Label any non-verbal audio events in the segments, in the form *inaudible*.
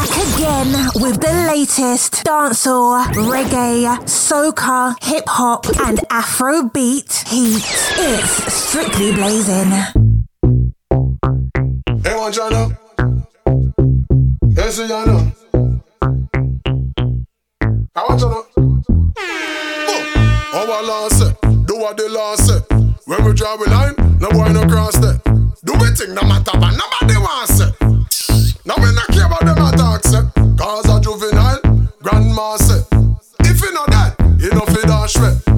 back again with the latest dancehall, reggae, soca, hip hop, and Afro beat heat. It's strictly blazing. Hey, one Jana. Hey, Suyana. Oh, oh, I want you Oh, our lance, do what the lance. When we draw a line, no boy no cross there. Do we think no matter, what nobody wants it. Now we not how a talk say. Cause a juvenile, grandma say. If you know that, you know fi dash me.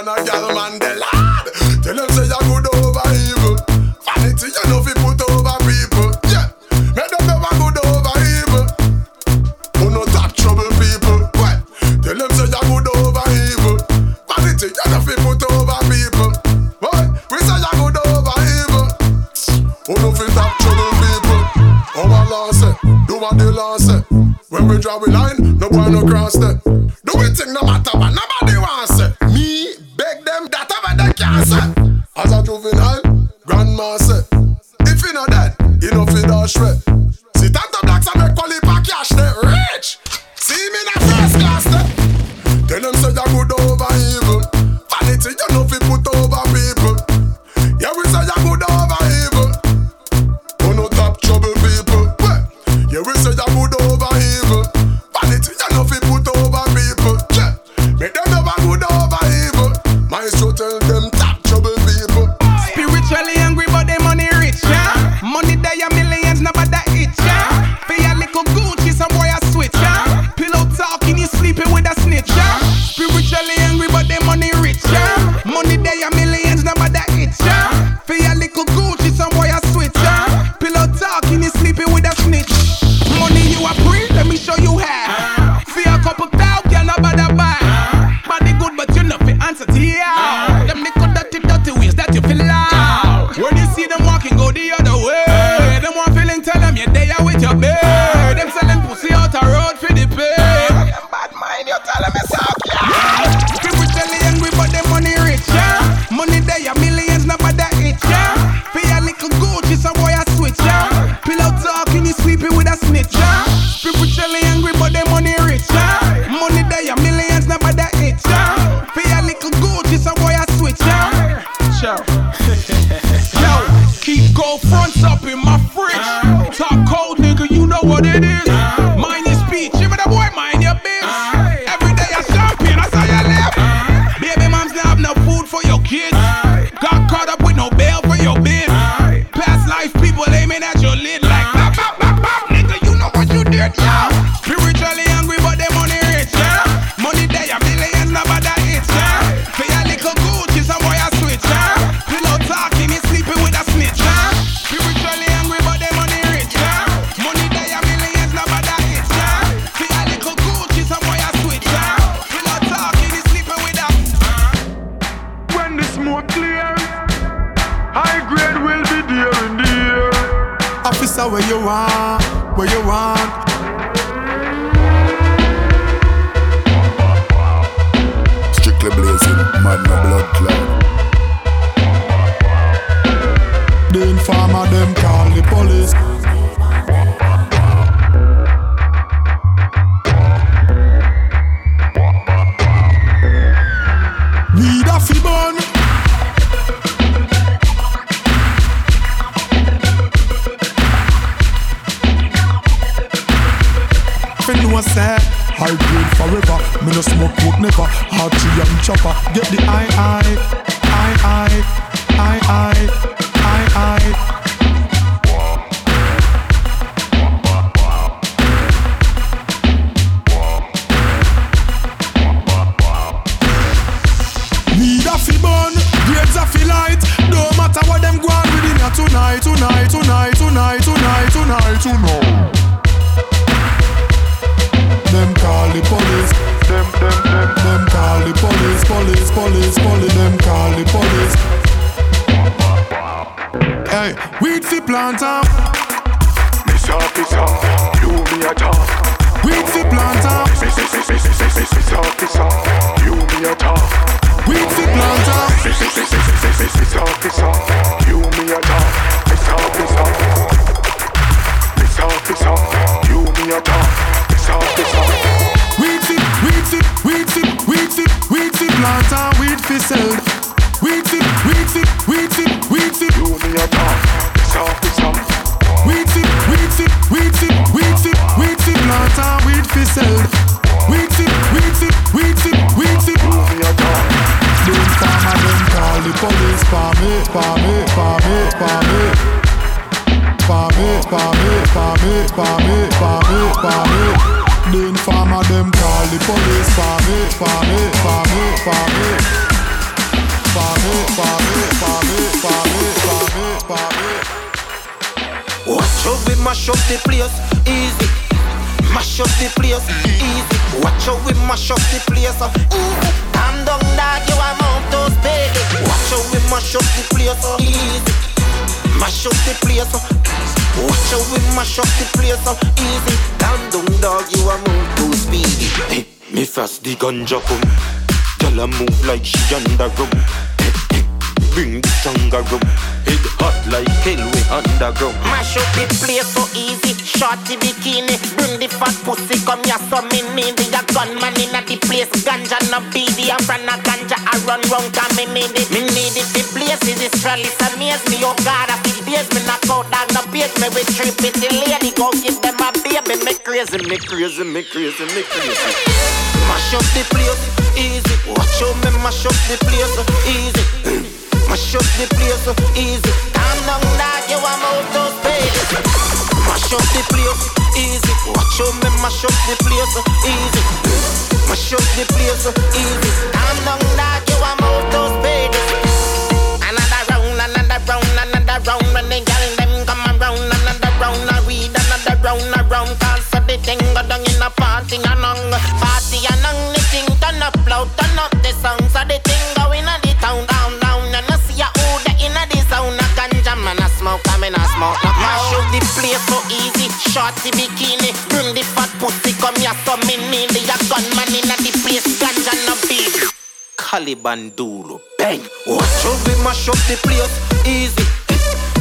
and a gal Mandela. Tell them say you good over evil. Vanity you know fi put over people. Yeah, make them never good over evil. Who no that trouble people? What? Tell them say you good over evil. Vanity you know fi put over people. Why? We say you good over evil. Who no fi that trouble people? Our law say, do what the law say. When we draw a line, no boy no cross it. Do we think no chopper. Get the eye eye. Fast the ganja come. Tell her move like she. Hey, hey, bring the stronger rum. Head hot like hell we underground. Mash up the place so easy. Shorty bikini, bring the fat pussy. Come here, so me need it. A gunman in the place. Ganja no BD. I'm from a ganja. I run round, cause me need it. Me need it. The place is trellis amaze me. Oh God, I feel days. Me knock out down the base. Me with three pretty lady. Go give them a baby. Me crazy, me crazy, me crazy, me crazy. Mash up the place, easy. Watch out, me mash up the place, easy. *clears throat* Mash up the place, easy. Calm down, dog, you want out those. Mash up the place, easy. Watch out, me mash up the place, easy. *clears throat* Mash up the place, easy. Calm down, dog, you want out those. Another round, another round, another round. When down in a party and on, party and on. The thing turn up loud, turn up the sound. So the thing going on the town, down, down. And I see oh, a who the inna the sound. A ganja man a smoke, I mean a smoke. No mash up the place so easy. Shorty bikini, bring the fat pussy, come here so me need the a gunman inna the place. Ganja no beat. Caliban Dulu, bang. Watch out we mash up the place, easy.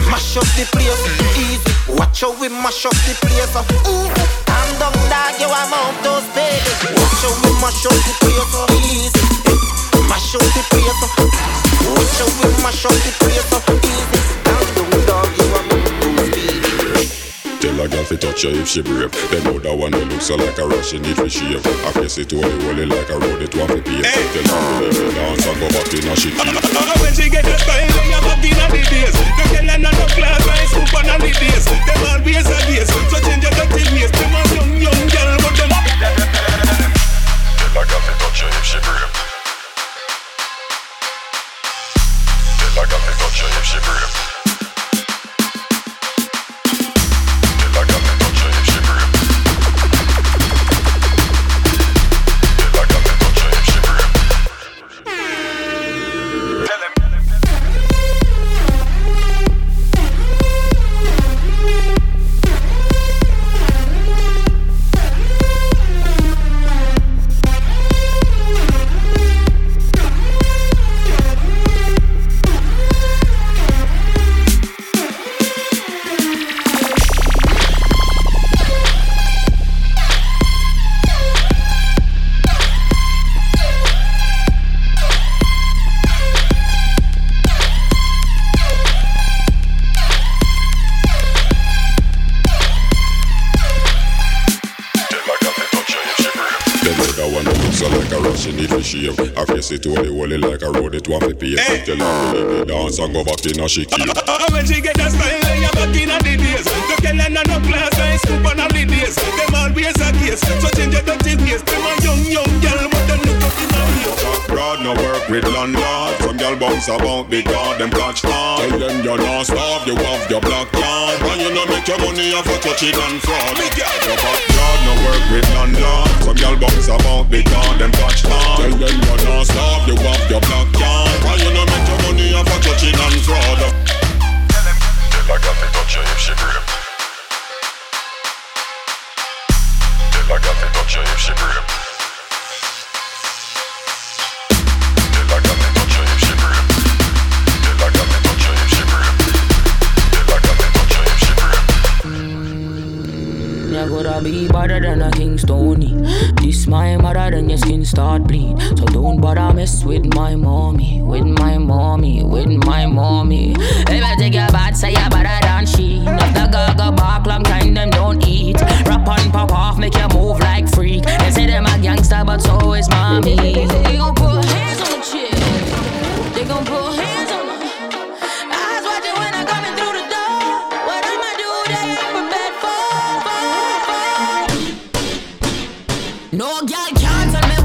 Mash up the place, easy. Watch out we mash up the place, uh, easy. Calm down, dog, you mount those baby. Watch out we mash up the place, uh, easy. Mash up the place, uh, watch out we mash up the place, uh, easy. Calm down, a girl fi touch her if she brave. Them know that one that looks so like a rush, she shave. I face it holy holy like a road, it want fi pay. Tell her to dance and go back in a shit. *laughs* When she get a style, they are back in the days. The girl and no class, I scoop on the days. Them always a days, so change your dirty ways. Them a young, young girl, but them Tell a girl fi touch her if she brave. Tell a girl fi touch her if she brave. Go back in a she key. Uh, uh, uh, when she get a style, they are back in the days. The girl and no class, I scoop on the days. Them always a case, so change your dirty ways. Them a young, young girl, but them look up in the ears. Broad no work with landlord. Some girl bounce about because them catch on. Tell them you're not starved, you have your black money a touch it and fraud. Me girl. Your backyard no work with landlord. Some girl bounce about because them touch down. Tell them you don't stop, you have your black card. Why you no make your money off of touching and fraud? Tell them, tell her got me touch her if she grip. Tell her got me touch her if she grip. Be better than a King Stony. This my mother, then your skin start bleed. So don't bother mess with my mommy, with my mommy, with my mommy. If I take your bad, say you better than she. If the gaga bark long time, them don't eat. Rap on pop off, make you move like freak. They say them a gangster, but so is mommy. They gon' put hands on the chick. They gon' put hands Y'all can't tell me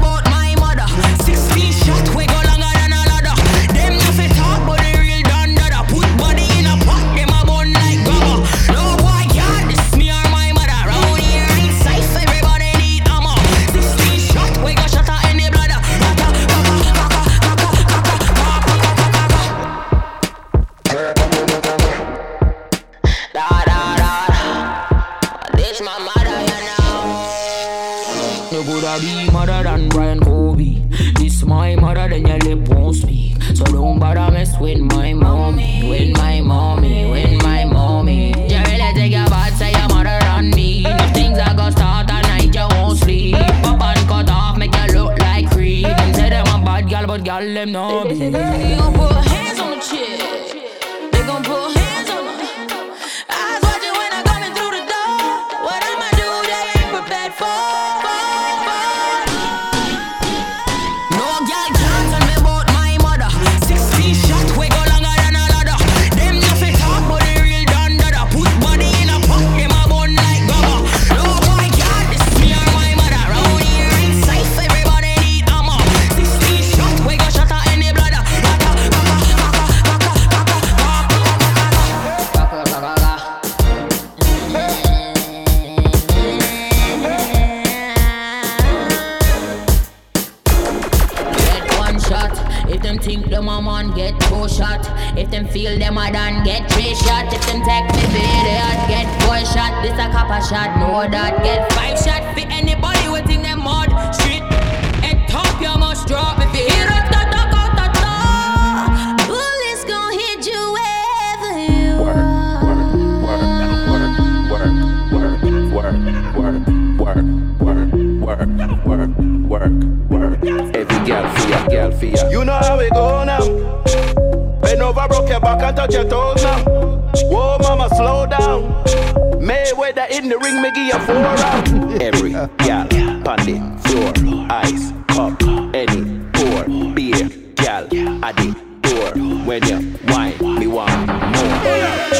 ice, cup, any, pour, beer, gal, addy, door. When you wine, me want more.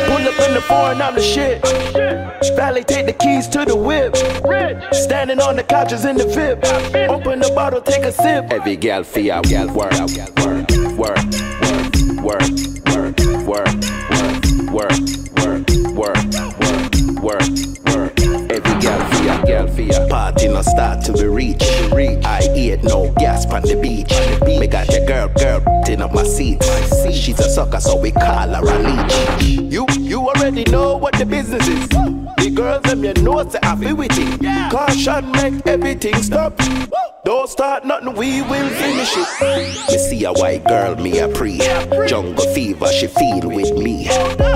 Pull up in the foreign, I'm the shit. Valley, take the keys to the whip. Standing on the couches in the VIP. Open the bottle, take a sip. Every gal, feel gal, work, work, work, work work, work, work, work, work, work, no gas on the beach. Me got your girl, girl, in up my seat. See she's a sucker, so we call her a leech. You, you already know what the business is. The girls them you know say feel with it. Caution make everything stop. Don't start nothing, we will finish it. Me see a white girl, me a pre. Jungle fever, she feel with me.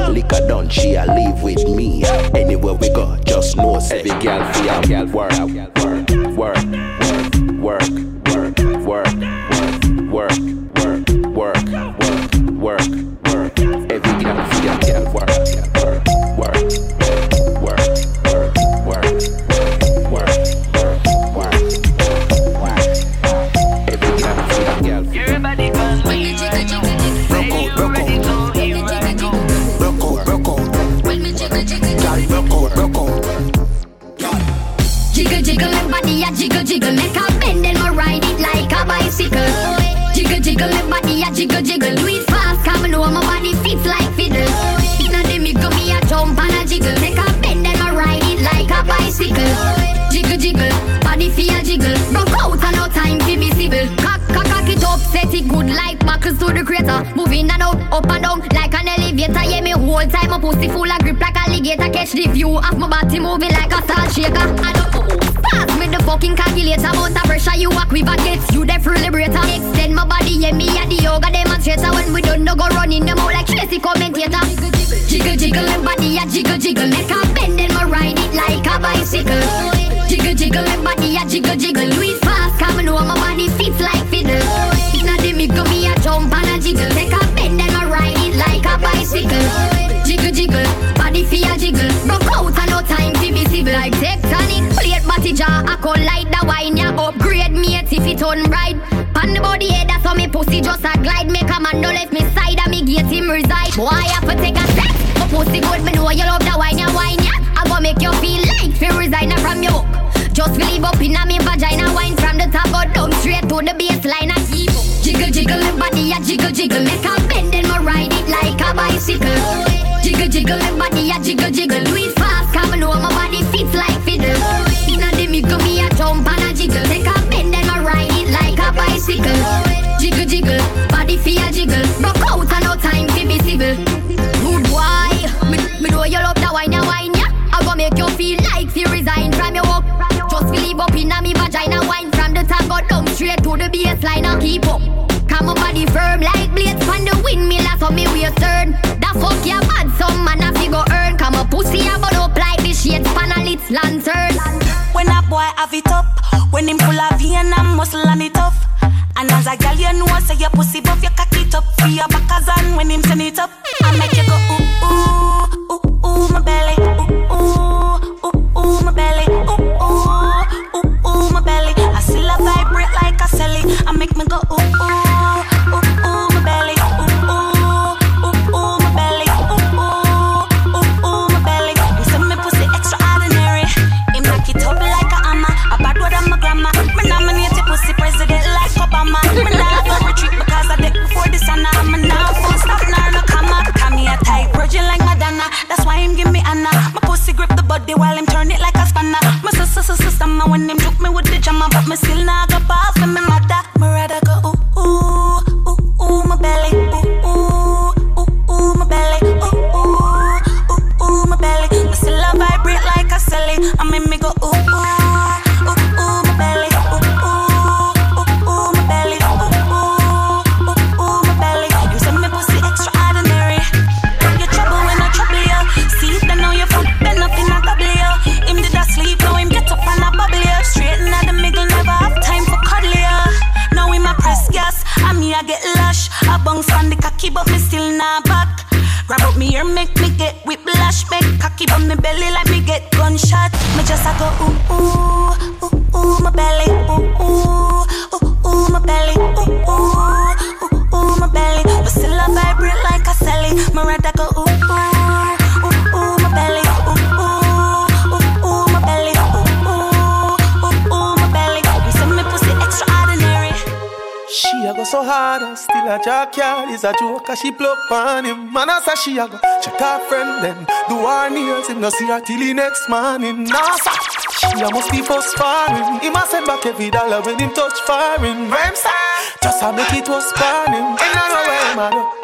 Liquor done, she a leave with me. Anywhere we go, just know every girl feel girl work, work, work, work, work, jiggle, make a bend and I ride it like a bicycle. Jiggle, jiggle, my body a jiggle, jiggle. Do it fast, come know my body fits like fiddle. Inna the go me a jump and a jiggle, make a bend and I ride it like a bicycle. Jiggle, jiggle, body feel jiggle. Broke out and no time to be civil. Cock, cock, cock it up, set it good like buckles to the crater. Moving and out, up and down like an elevator. Yeah, me whole time a pussy full of grip like alligator. Catch the view of my body moving like a salt shaker. I don't Pass with the fucking calculator. Amount of pressure you walk with gets you the free liberator. Extend my body, yeah, me at the yoga demonstrator. When we done, no go running them out like Tracy commentator. Jiggle, jiggle, my body, a jiggle, jiggle. Make a bend and my ride it like a bicycle. Jiggle, jiggle, my body, a jiggle, jiggle. Do it body feel jiggle. Broke out and no time to be civil like tectonic. Plate body I call light the wine, ya upgrade me if it on right. Pan the body head, that's how me pussy just a glide. Make a man no left me side, and me get him reside. Boy, I have to take a step. My pussy good, me know you love the wine, ya wine, ya. I go make you feel like feel resign from your Just believe up in a me vagina, wine from the top, go down straight to the baseline, and keep Jiggle, jiggle, my body, ya jiggle, jiggle. Make a bend bicycle. Jiggle, jiggle, my body, ya jiggle, jiggle. Do it fast, come know my body fits like fiddle. Inna the middle, me a jump and a jiggle. Take a bend and my ride it like a bicycle. Jiggle, jiggle, body feel jiggle. Broke out and no time to be civil. Good boy, me, me know you love the wine, ya wine, ya. I go make you feel like you resign from your work. Just believe up inna me vagina, wine from the top, go down straight to the baseline and keep up. Come on body firm like blades from the windmill, so me waist turn. Fuck ya bad, some man a figure earn. Come on pussy a burn up like the shades pan a lit lantern. When a boy have it up, when him full of vein and muscle and it tough. And as a gal you know say your pussy buff, you cock it up for your backers and when him send it up, I make you go ooh is a joke cause she blow on him. Man I say she a go check her friend then. Do her nails Him no see her till the next morning. Nah sir, she a must be for sparring Him a send back every dollar when him touch foreign. Rhyme just a make it was sparring And I know a do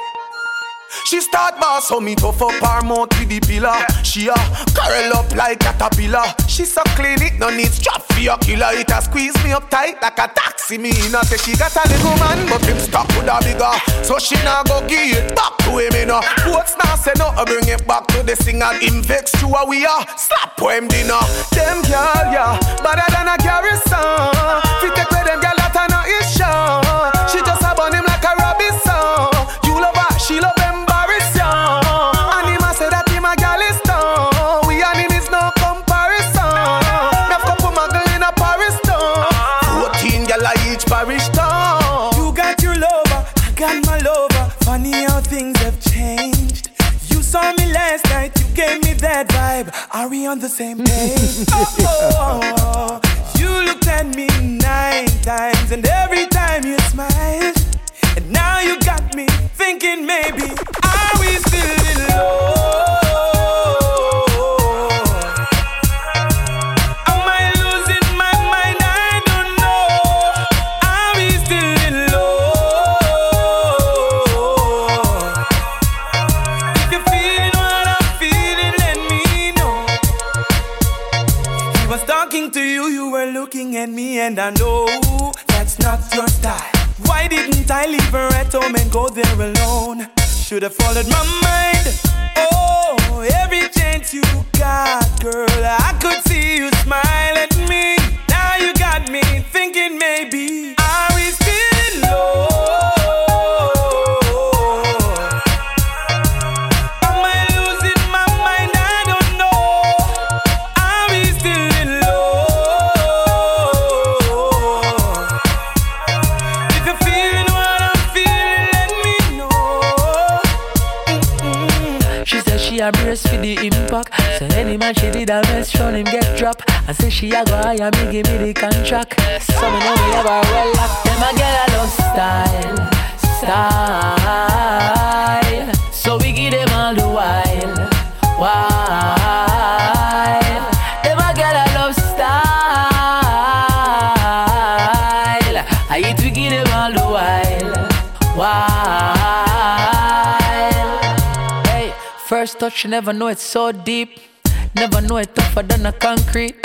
she start boss so me tough up her mouth with the pillar. She a curl up like caterpillar. She so clean it no need strap for your killer. It a squeeze me up tight like a taxi. Me not say she got a little man, but him stuck with a bigger. So she nah go give it back to him, you know. What's now say no, I bring it back to the singer. Him vex to a we are slap him dinner. Them girl, yeah, better than a garrison. Fi take with them girl that I know is sure. Vibe. Are we on the same page? oh, *laughs* oh, oh. You looked at me nine times, and every time you smiled. And now you got me thinking maybe, are we still in love? There alone? Should've followed my mind. Oh, every chance you got, girl, I could see you Man she did a mess, from him get drop. I say she a go hire me, give me the contract. So me know me have her well locked. Them a get a love style, style. So we give them all the while, while. Them a get a love style. I eat we give them all the while, while. Hey, first touch, you never know it's so deep. Never know it tougher than a concrete.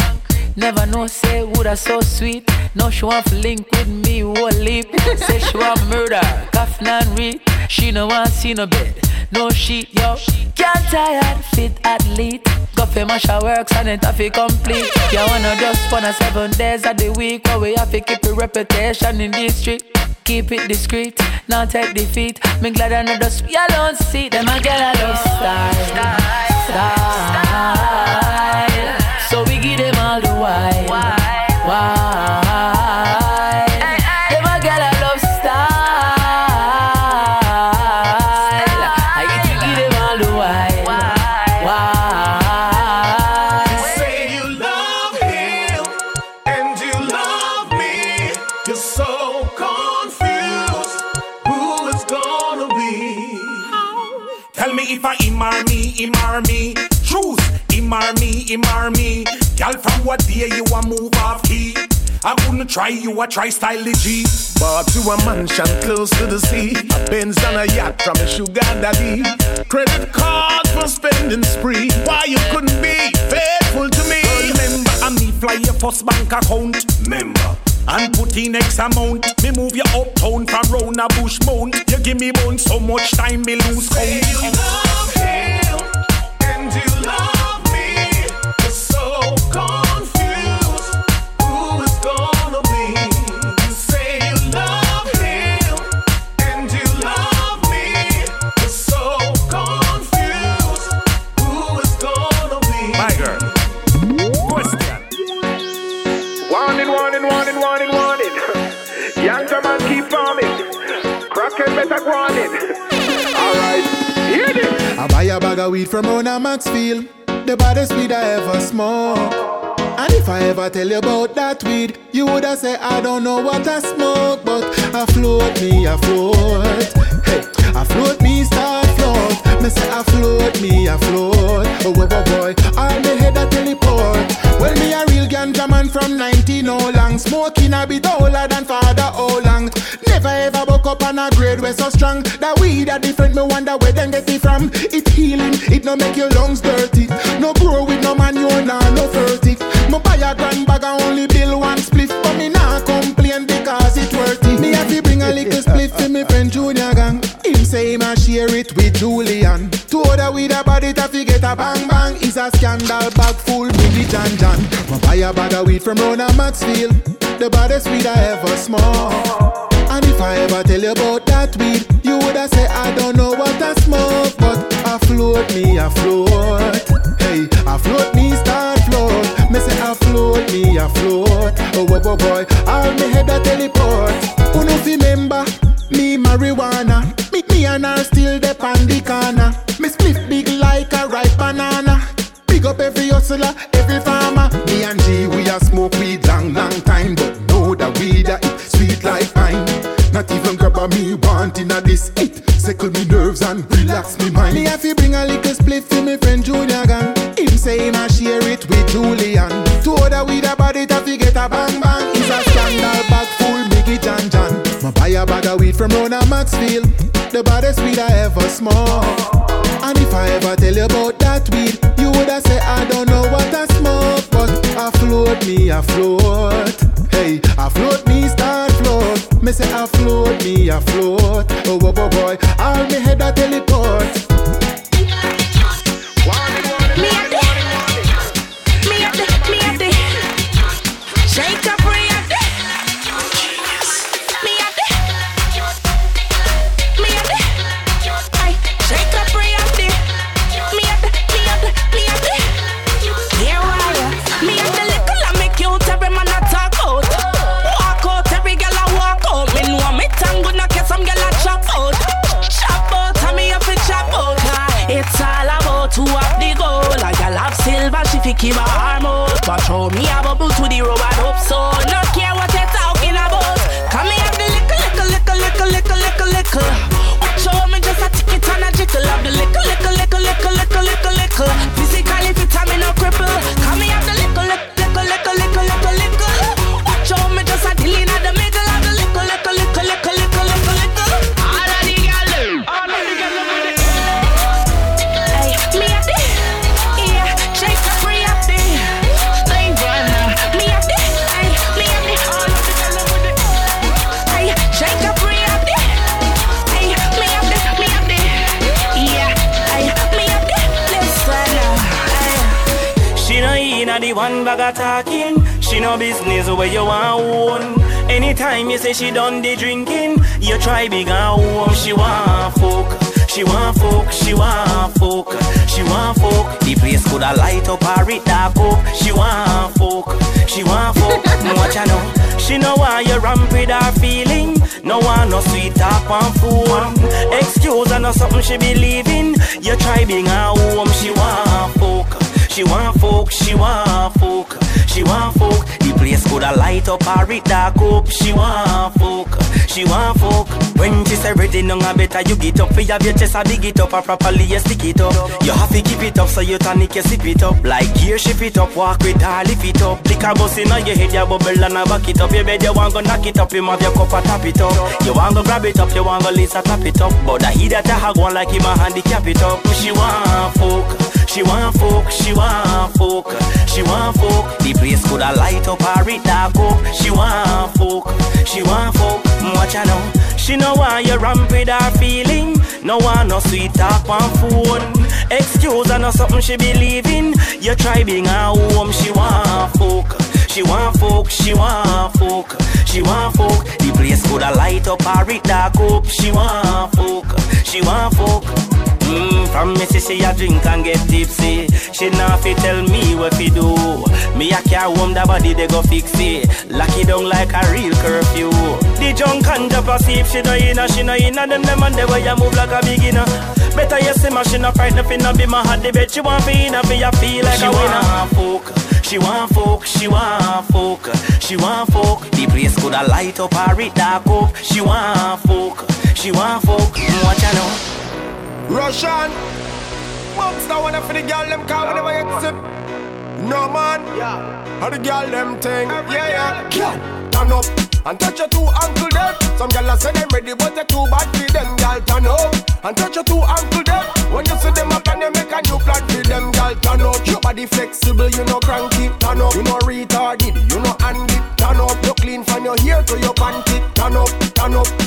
Never know, say, woulda so sweet. No, she want to link with me, whole leap. say she want murder, coffin and read. She no want see no bed, no sheet, yo. Can't tired, fit athlete. Go for my shower works and it have to complete. You wanna just wanna seven days of the week, but we have to keep a reputation in this street. Keep it discreet, not take defeat. Me glad I know just we alone see them. I get a love style, style. So we give them all the while, while. Them a get a love style. I get to give them all the while, while. You say you love him and you love me. You're so confused. If I him or me, him or me. Truth, him or me, him or me. Girl, from what day you a move off key? I wouldn't try you, I try style the G. Bought to a mansion close to the sea. A Benz and a yacht from a sugar daddy. Credit card for spending spree. Why you couldn't be faithful to me? Remember, I me fly your first bank account. Member. And put in X amount. Me move you uptown from round a bush mount. You give me bone so much time, me lose count. Say you love him and you love Better warning. Alright, hear this. I buy a bag of weed from Rona Maxfield, the baddest weed I ever smoked. And if I ever tell you about that weed, you woulda say I don't know what I smoke, but I float me, I float. Hey, I float me, start float. Me say I float me, I float. Oh, boy, boy, boy, all me head a teleport. Well, me a real ganja man from 19 oh long, smoking a bit older than father oh long. Never ever woke up on a grade where so strong. That weed a different, me wonder where them get it from. It healing, it no make your lungs dirty. No grow with no man, you nah no furtive. Me buy a grand bag only bill one spliff, but me nah complain because it worth it. Me have to bring a little spliff to me friend Junior gang. Him say him a share it with Julian. Two other weed about it, I get a bang bang. Is a scandal bag full with the Jan Jan. Me buy a bag of weed from Rona Maxfield, the baddest weed I ever smoked. And if I ever tell you about that weed, you woulda say I don't know what I smoke, but I float me, I float. Hey, I float me, start float. Me say I float me, I float. Oh, boy, boy, boy, all me head a teleport. Who every drinking, you try big and home. She want fuck. She want fuck, she want fuck, she want fuck. The place coulda light up or it dark up. She want fuck, she want fuck. *laughs* Watch her know. She know why you ramp with her feeling. No one no sweet talk on phone. Excuse her no something she believe in. You try being her home. She want fuck. She want fuck, she want fuck, she want fuck. The place coulda light up or it dark up. She want fuck, she want fuck. When she say ready, no a better you get up. For have your chest a big it up and properly you stick it up. You have to keep it up so you tonic you sip it up. Like gear ship it up, walk with her, lift it up. Lick a bus inna your head, you bubble and a back it up. You bed you want go knock it up, him have your cup and tap it up. You want go grab it up, you want go Lisa tap it up. But the heat that you have one like him a handicap it up. She want fuck. She want fuck, she want fuck, she want fuck. The place coulda light up or it dark up. She want fuck, she want fuck. Watch her now. She know why you ramp with her feeling. No one no sweet talk on phone. Excuse her no something she believe in. You try being her home. She want fuck. She want fuck, she want fuck, she want fuck. The place coulda light up or it dark up. She want fuck, she want fuck. Mm, from me see she a drink and get tipsy. She not fi tell me what fi do. Me a care home the body they go fix it. Lock it down like a real curfew. The junk and drop a see she no inna She no inna. Them them and they way you move like a beginner. Better you see my she no frightened fi no be my hot the bed She want fi inna fi a feel like She a winner. want fuck She want fuck, she want fuck She want fuck The place coulda light up or it dark up. She want fuck, she want fuck Watch her now Russian. Bumps now one for the girl them car whenever you sip. No man. Yeah. How the girl them thing. Yeah, yeah. Girl, turn up and touch your two ankle them. Some girl say them ready, but they too bad for them. Girl, turn up and touch your two ankle them. When you see them up and they make a new plan for them. Girl, turn up. Your body flexible, you know cranky. Turn up. You know retarded, you know handy. Turn up. You clean from your hair to your panty. Turn up, turn up.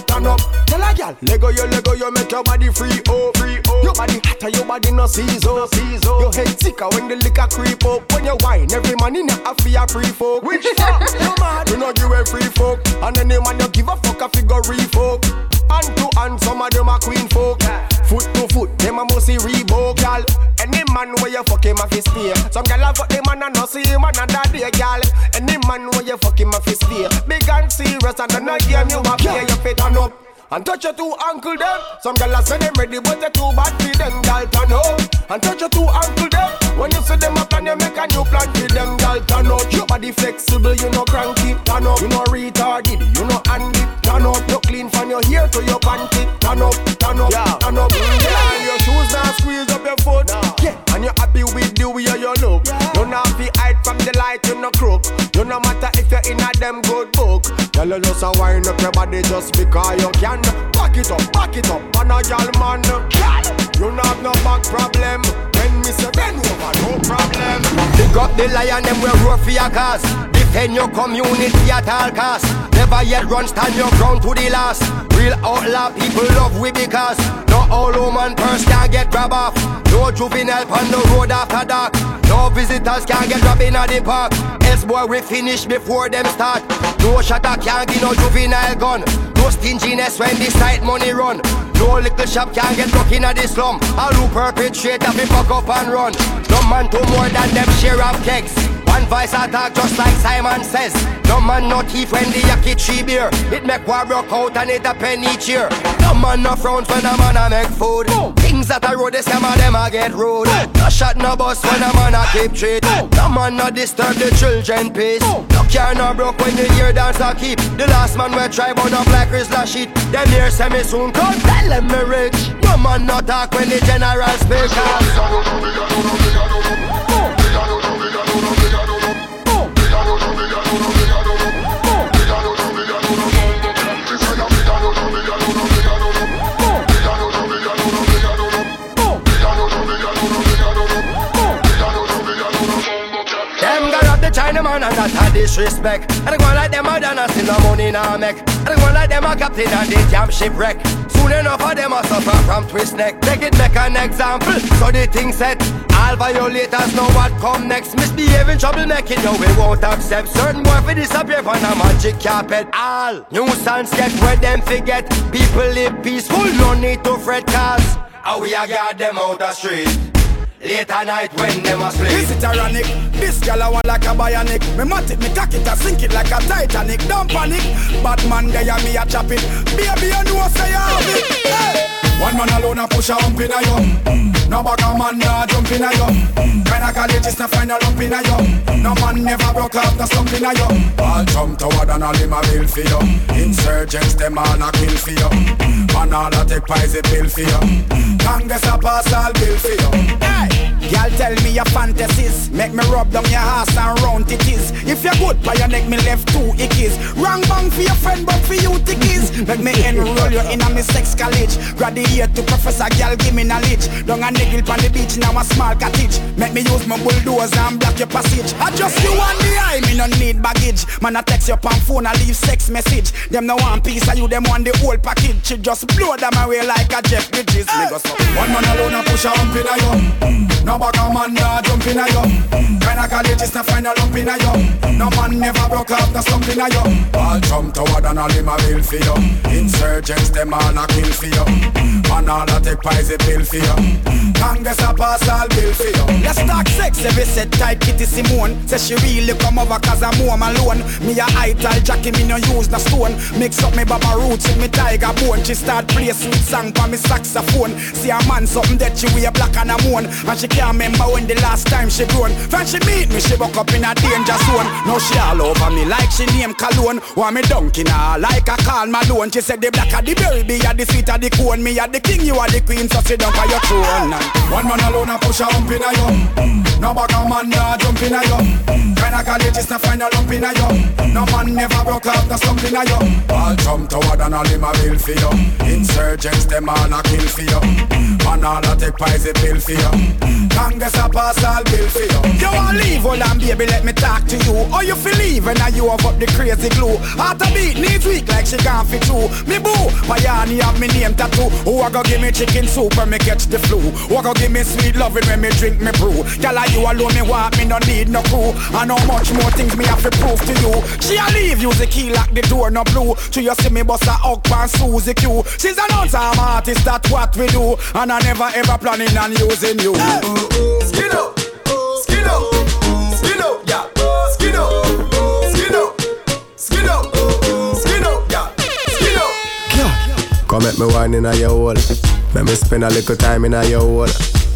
A girl, Lego you, Lego you, make your body free, oh, free, oh. Your body hotter, your body no oh, seize, oh. Your head sicker when the liquor creep up. When you wine, every man in a fear free folk. Which fuck? *laughs* you mad? You know give a free folk, and any man you give a fuck a figure folk. Hand to hand, some of them are queen folk. Foot to foot, them a must see Reebok, gal. Any man where you fuck him a fist stay. Some gal a fuck them and I no see him another day, gal. Any man where you fuck him a fist stay. Big and serious and then I game you a play, you fit on up. And touch your two ankle them. Some gal a say them ready, but they too bad for them, gal. Turn up and touch your two ankle them. When you see them up and you make a new plan for them, gal. Turn up. Your body flexible, you know cranky. Turn up. You know retarded, you know handy. Turn up. You clean from your hair to your panty. Turn up, turn up, yeah. turn up. Yeah. And your shoes now squeeze up your foot. Yeah. And you're happy with the way you look. You not fi hide from the light, you no crook. You no matter if you're in a them good book. Girl, you just a wind up your body just because you can. Back it up, back it up, and a girl man. You not have no back problem. When me say bend over, no problem. Pick up the lion, them we roar for your cause. Defend your community at all costs. Never yet run, stand your ground to the last. Real outlaw people love we because no all woman purse can get grab off. No juvenile on the road after dark. No visitors can get robbed in the park. Else boy we finish before them start. No shutter can give no juvenile gun. No stinginess when this side money run. No little shop can get broke in the slum. All who perpetrate have fuck up and run. No man do more than them share of kegs. One voice attack just like Simon says. No man no thief when the yaki tree beer. It make war broke out and it a pen each year. No man no frowns when a man a make food. Things that I road, some of them a get rude. No shot no bus when a man a keep treat. No man no disturb the children peace. No car no broke when the ear dance a keep. The last man we try but no black Rizla shit. Them here say me soon come tell them me rich. No man no talk when the general speak. Disrespect. I go like them a done and still no money now make. I go like them a captain and the damn shipwreck. Soon enough of them a suffer from twist neck. Take it make an example, so the thing set. All violators know what come next. Misbehaving, troublemaking, no we won't accept. Certain boy for disappear from a magic carpet. All nuisance get where them forget. People live peaceful, no need to fret cause. How we a got them out the street. Late at night when them a sleep. Is it ironic? This gal I want like a bionic. Me mat it, me cock it, I sink it like a Titanic. Don't panic. Batman there and me a chop it. Baby, you know say you have it. Hey. One man alone a push a hump in a yo. No a man nah jump in a yo. Kinda college is to find a lump in a yo. No man never broke out the slump in a yo. All jump toward and all him a bill for you. Insurgents them all a kill for you. Man all a take pies a bill for you. Congress a pass all bill for you. Hey. Y'all tell me your fantasies. Make me rub down your ass and round it is. If you're good, by your neck me left two ickies Wrong bang for your friend, but for you tickies Make me enroll you in a me sex college. Graduate to professor, girl give me knowledge. Down a niggle on the beach, now a small cottage. Make me use my bulldozer and block your passage. I just you on the eye, me no need baggage. Man I text you on phone, I leave sex message. Them no one piece, of you them want the whole package. She just blow them away like a Jeff Bridges. Go so One man alone a push a hump in a no bag a man nah jump in a yo Kinda college is to find a lump in a yo No man never broke out the slump in a yo All jump toward and all him a bill for you Insurgents them all a kill for you Man all a take pies a bill for you Congress a pass all bill for you Let's talk sex. Every set type Kitty Simone Say she really come over cause I'm home alone. Me a ital Jackie me no use the stone. Mix up me baba roots with me tiger bone. She start play sweet song for me saxophone. See a man something that she wear black and a moon. And she can't remember when the last time she grown. When she meet me, she woke up in a danger zone. Now she all over me like she name cologne. Want me dunking her like a Karl Malone. She said the black of the berry, be at the sweet of the cone. Me at the king, you are the queen, so sit down for your throne. One man alone a push a hump in a yo. No bag a man nah jump in a yo. Kinda is to find a lump in a yo. No man never broke up the slump in a yo. All jump toward and all him a bill for you. Insurgents them all a kill for you. Man all a take pies a bill for you. Congress a pass all bill for you. You want leave, hold on, baby, let me talk to you. Or you feel leave and now you have up the crazy glue. Heart a beat, knees weak like she can't fit through. Me boo, my Payani have me name tattoo. Who a go give me chicken soup when me catch the flu? Who a go give me sweet loving when me drink me brew? Girl, like you alone me want, me no need no crew. I know much more things me have to prove to you. She a leave, use the key lock the door, no blue. To you see me bust a hug pan Suzy Q. She's an I'm artist, that's what we do. And I never ever planning on using you. Skin up, skin up, skin up, yeah. Skin up, skin up, skin up, skin up, yeah. Skin up. Yeah. Come make me wine in a your hole. Make me spend a little time in a your hole.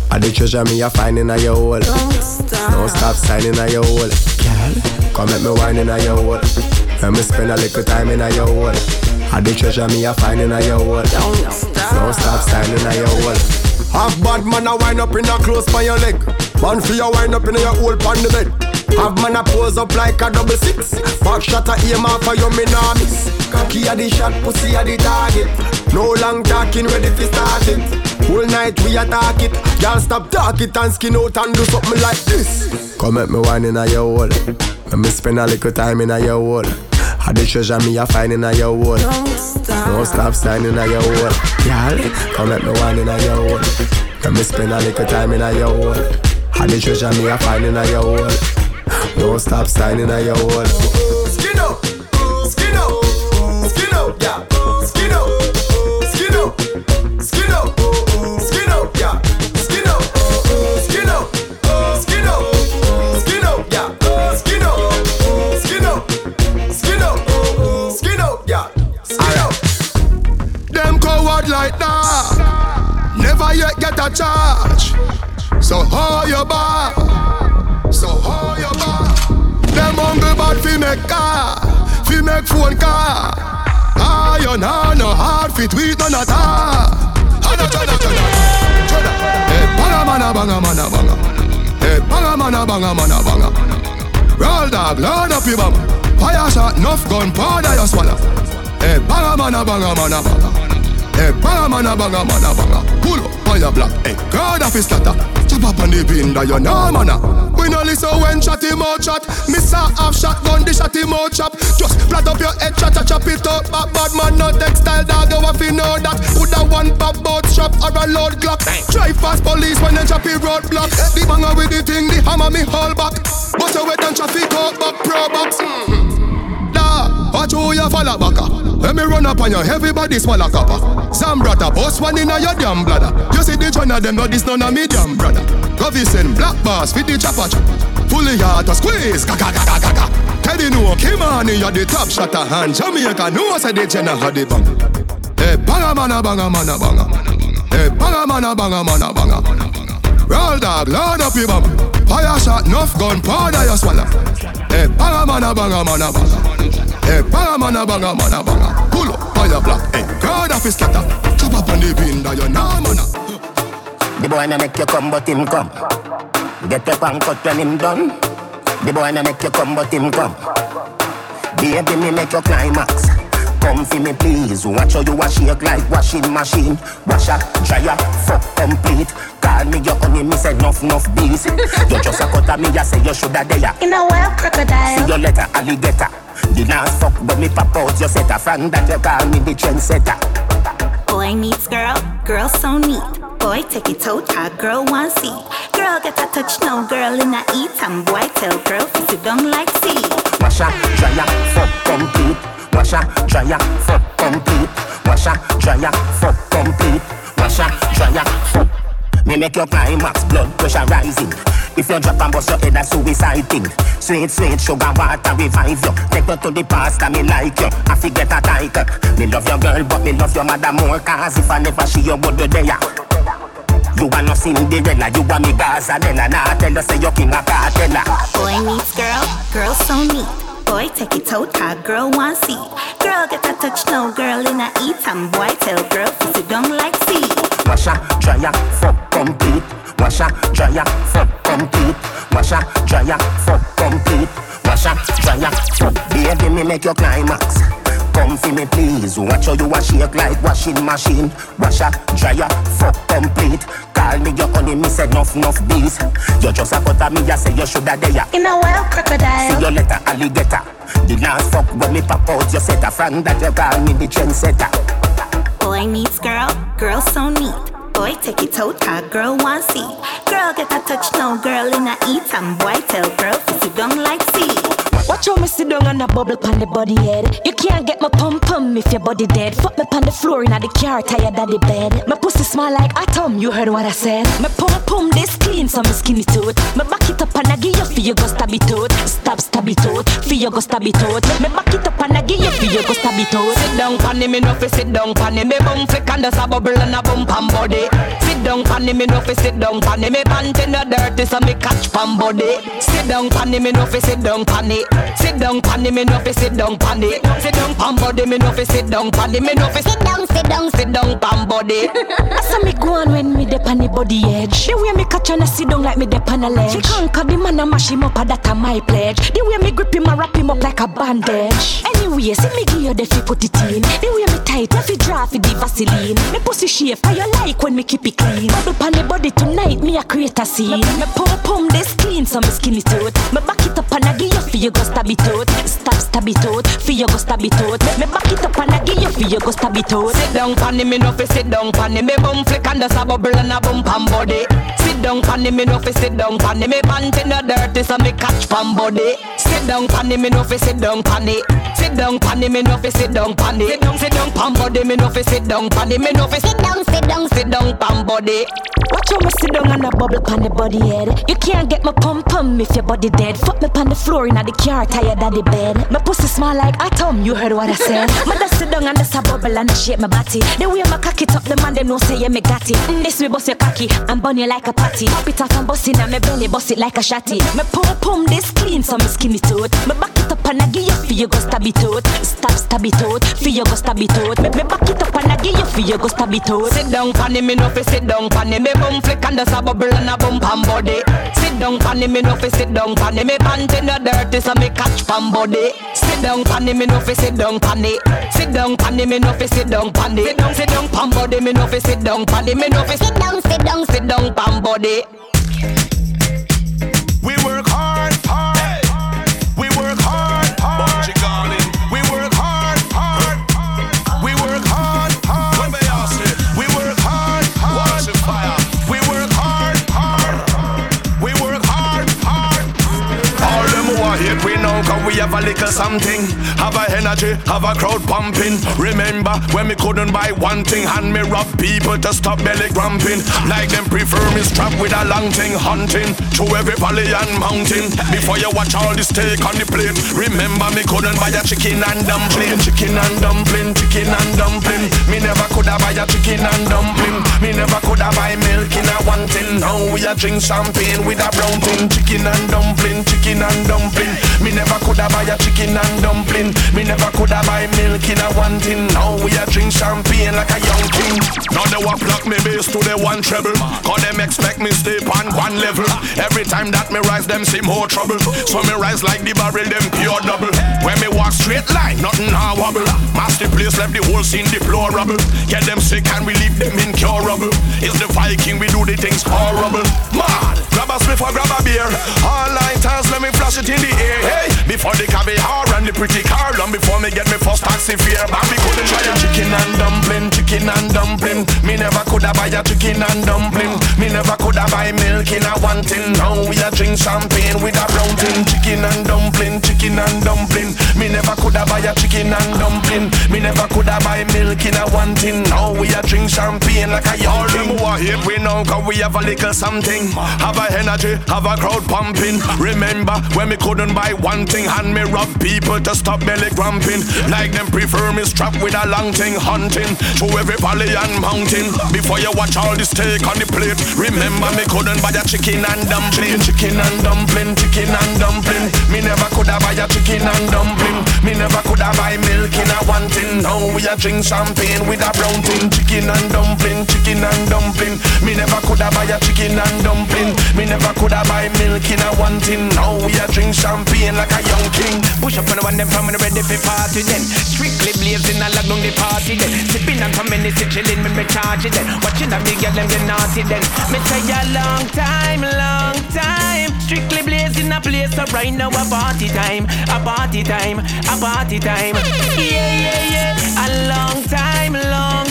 I the treasure me a find in a your hole. Don't stop. Don't stop signing a your hole. Girl, come make me wine in a your hole. Make me spend a little time in a your hole. I the treasure me a find in a your hole. Don't stop. Don't stop signing a your hole. Half bad man a wind up in a close by your leg. Man for you wind up in your hole on the bed. Have man a pose up like a double six. Back shot a aim off for you, me nah miss. Cocky a the shot, pussy a the target. No long talking, ready to start it. Whole night we attack it. Y'all stop talk it and skin out and do something like this. Come at me wine in a your hole. Let me spend a little time in a your hole. How the treasure me a find in a your hole. Don't stop, Don't stop standing in a your hole. Y'all, come at me wine in a your hole. Let me spend a little time in a your hole. How the treasure me a find in a your hole. Don't stop standing in a your hole. Skin up, skin up, skin up, yeah. Skin up, skin up, skin up, skin up, yeah. Skin up, skin up, skin up, skin up, yeah. Skin up, skin up, skin up, skin up, yeah. Skin up. Them coward like that, never yet get a charge. So hold your bar, so hold your bar. Them hungry bad fi make car, fi make phone car. Iron hand no hard fit with none at all. Hana chana chana. Hey, eh, banga mana banga mana banga. Hey, banga mana banga mana banga. Roll dog, load up your mama. Fire shot, enough gun, powder you swallow. Hey, banga mana banga mana banga. Hey, banga mana banga mana banga. Pull up on your block. Hey, God of his scatter. Chop up on the that you know mana. Ah. We no listen when chat him out chat. Miss a half shot gun, the him out chop. Just flat up your head, chat, chop it up. Back bad man, no textile dog. You have to know that. Put a one pop boat shop or a load glock. Drive fast police when they chop it roadblock. The banger with the thing, the hammer me hold back. But you wait and traffic out back pro box. Da, watch who you follow back. Let me run up on you, everybody swallow copper. Zambrata, boss one in a your damn bladder. You see the joint of them, no this none of me damn brother. Govison, black bars, fit the chopper chop. Fully hard to squeeze, gaga gaga gaga. Teddy no, Kim on you the top shotter hand. Jamaica no say the jenna had the bang. Hey, banga mana banga mana banga. Hey, banga mana banga mana banga. Roll dog, load up your bum. Fire shot, enough gun, powder you swallow. Hey, banga mana banga mana banga. Hey, banga mana banga mana banga. Pull up, fire block. Hey, eh, God of his scatter. Chop up on the bin that you know mana. The boy na make you come, but him come. Get up and cut when him done. The boy na make you come, but him come. Baby, me make you climax. Come for me, please. Watch how you a shake like washing machine. Wash a dryer, fuck complete. Call me your honey, me say enough, enough bees. you just a cut at me, I say you shoulda there. In a wild crocodile. See your letter, alligator. The last fuck when me pop out, you set a fan that you call me the trendsetter. Boy meets girl, girl so neat. Boy take it toe tag, girl want see. Girl get a touch now, girl in a eat and boy tell girl fi sit down like see. Wash a dryer, fuck complete. Wash a dryer, fuck complete. Wash a dryer, fuck complete. Wash a dryer, fuck. Me make your climax, blood pressure rising. If you drop and bust your head, a suicide thing. Sweet, sweet sugar water revive you. Take you to the past, and me like you. I forget a title. Me love your girl, but me love your mother more. Cause if I never see you, would be there. You are no Cinderella, you are me Gaza Della. Nah, tell you say you king of cartella. Boy meets girl, girl so neat. Boy take it toe tag, girl want see. Girl get a touch now, girl in a eat and boy tell girl sit down like see. Wash a dryer, fuck complete. Wash a dryer, fuck complete. Wash a dryer, fuck complete. Wash a dryer, fuck. Baby, me make your climax. Come for me, please. Watch how you a shake like washing machine. Wash a dryer, fuck complete. Call me your honey, me say enough, enough bees. You just a cut at me, I say you shoulda there. In a wild crocodile. See your letter, alligator. The last fuck when me pop out, you set a fan that you call me the trendsetter. Boy meets girl, girl so neat. Boy take it toe tag, girl want see. Girl get a touch no girl in a eat and boy tell girl fi don't like see. Watch how me sit down on a bubble pan the body head. You can't get my pum pum if your body dead. Fuck me pan the floor in the car, tired of the bed. My pussy smell like atom, you heard what I said. My pum pum this clean, so me skinny tooth. Me back it up and I give you for you go stab it out. Stab stab it out, for you go stab it out. Me back it up and I give you for you go stab it out. Sit down pan me no fi sit down pan me bum fi can just a bubble and a bump and body. Down panny, me no fi sit down panny. Me pant in dirty, so me catch pan body. Sit down panny, me no fi sit down panny. Sit down panny, me no fi sit down panny. Sit down pan body, me no fi sit down panny. Me no fi sit down, sit down, sit down pan body. *laughs* I saw me go on when me dip on the body edge. The way me catch and I sit down like me dip on a ledge. She conquer the man and mash him up, and that a my pledge. The way me grip him and wrap him up like a bandage. Anyway, see me give you the fi put it in. The way me tight, you fi draw fi the Vaseline. Me pussy shape, how you like when me keep it clean. Bubble pan the body tonight, me a create a scene. Me pum pum this clean, so me skinny tooth. Me back it up and I give you fi you go stab it out. Stab stab it out, fi you go stab it out. Me back it up and I give you fi you go stab it out. Sit down panny, me no fi sit down panny. Me bum flick and just a bubble and a bump pan body. Sit down panny, me no fi sit down panny. Me pant in the dirty, so me catch pan body. Sit down panny, me no fi sit down panny. Sit down panny, me no fi sit down panny. Sit down, sit down pan body, me no fi sit down panny. Me no fi sit down, sit down, sit down pan body. Watch how me sit down and a bubble pan the body head. You can't get my pum pum if your body dead. Fuck me pan the floor in the car, tired of the bed. My pussy smell like atom, you heard what I said. *laughs* Me just sit down and just a bubble and shape my body. The way my cock it up, the man them know say yeah me got it. Mm, This we bust your cocky and bun you like a patty. Pop it off and bust it and me belly bust it like a shotty. Me pum pum this clean so me skinny tooth. Me back it up and I give you for you go stab it out. Stab stab it out, for you go stab it. Me, me back it up and I give you for you go stab it. Sit down panny, me no fi sit down panny. Me bum flick and just a bubble and a bump pan body. Sit down panny, me no fi sit down panny. Me pant in the dirty so me catch pan body. Sit down panny, me no fi sit down panny. Sit down panny, me no fi sit down panny. Sit down, sit down pan body, me no fi sit down panny. Me no fi sit down, sit down, sit down pan body. We have a little something. Have a energy, have a crowd pumping. Remember when me couldn't buy one thing Hand me rob people to stop belly cramping Like them prefer me strap with a long thing Hunting through every valley and mountain. Before you watch all the steak on the plate Remember me couldn't buy a chicken and dumpling. Chicken and dumpling, chicken and dumpling. Me never coulda buy a chicken and dumpling. Me never coulda buy milk in a one tin. Now we a drink champagne with a brown tin Chicken and dumpling, chicken and dumpling. Me never coulda buy a chicken and dumpling. Me never coulda buy milk in a one tin Now we a drink champagne like a young king. Now they want block me bass to the one treble. Cause them expect me stay on one level. Every time that me rise them see more trouble. So me rise like the barrel them pure double. When me walk straight line nothing a wobble. Master place left the whole scene deplorable. Get them sick and we leave them incurable. It's the Viking we do the things horrible. Mad Grab a spliff or grab a beer. All lighters let me flash it in the air Before the caviar pretty car Long before me get me first taxi fare Bambi couldn't try a chicken and dumpling Chicken and dumpling. Me never coulda buy a chicken and dumpling. Me never coulda buy milk in a one tin Now we a drink champagne with a brown tin Chicken and dumpling, chicken and dumpling. Me never coulda buy a chicken and dumpling. Me never coulda buy milk in a one tin Now we a drink champagne like a yard Them who are hate we know cause we have a little something. Have a energy, have a crowd pumping. Remember when me couldn't buy one thing Hand me rob people to stop belly cramping. Like them prefer me strap with a long thing Hunting through every valley and mountain. Before you watch all the steak on the plate Remember me couldn't buy a chicken and dumpling. Chicken and dumpling, chicken and dumpling. Me never coulda buy a chicken and dumpling. Me never coulda buy milk in a one tin Now we a drink champagne with a brown tin. Chicken and dumpling, chicken and dumpling. Me never coulda buy a chicken and dumpling. Me never coulda buy milk in a one tin Now we a drink champagne like a young king. Push up on the one them from the ready for party then. Strictly blazing I lock down the party then. Sipping on in, sit chilling, me me charge then. Watching the big girl them get naughty then. Me say a long time, long time. Strictly blazing a place so right now a party time, a party time, a party time. Yeah yeah yeah, a long time, long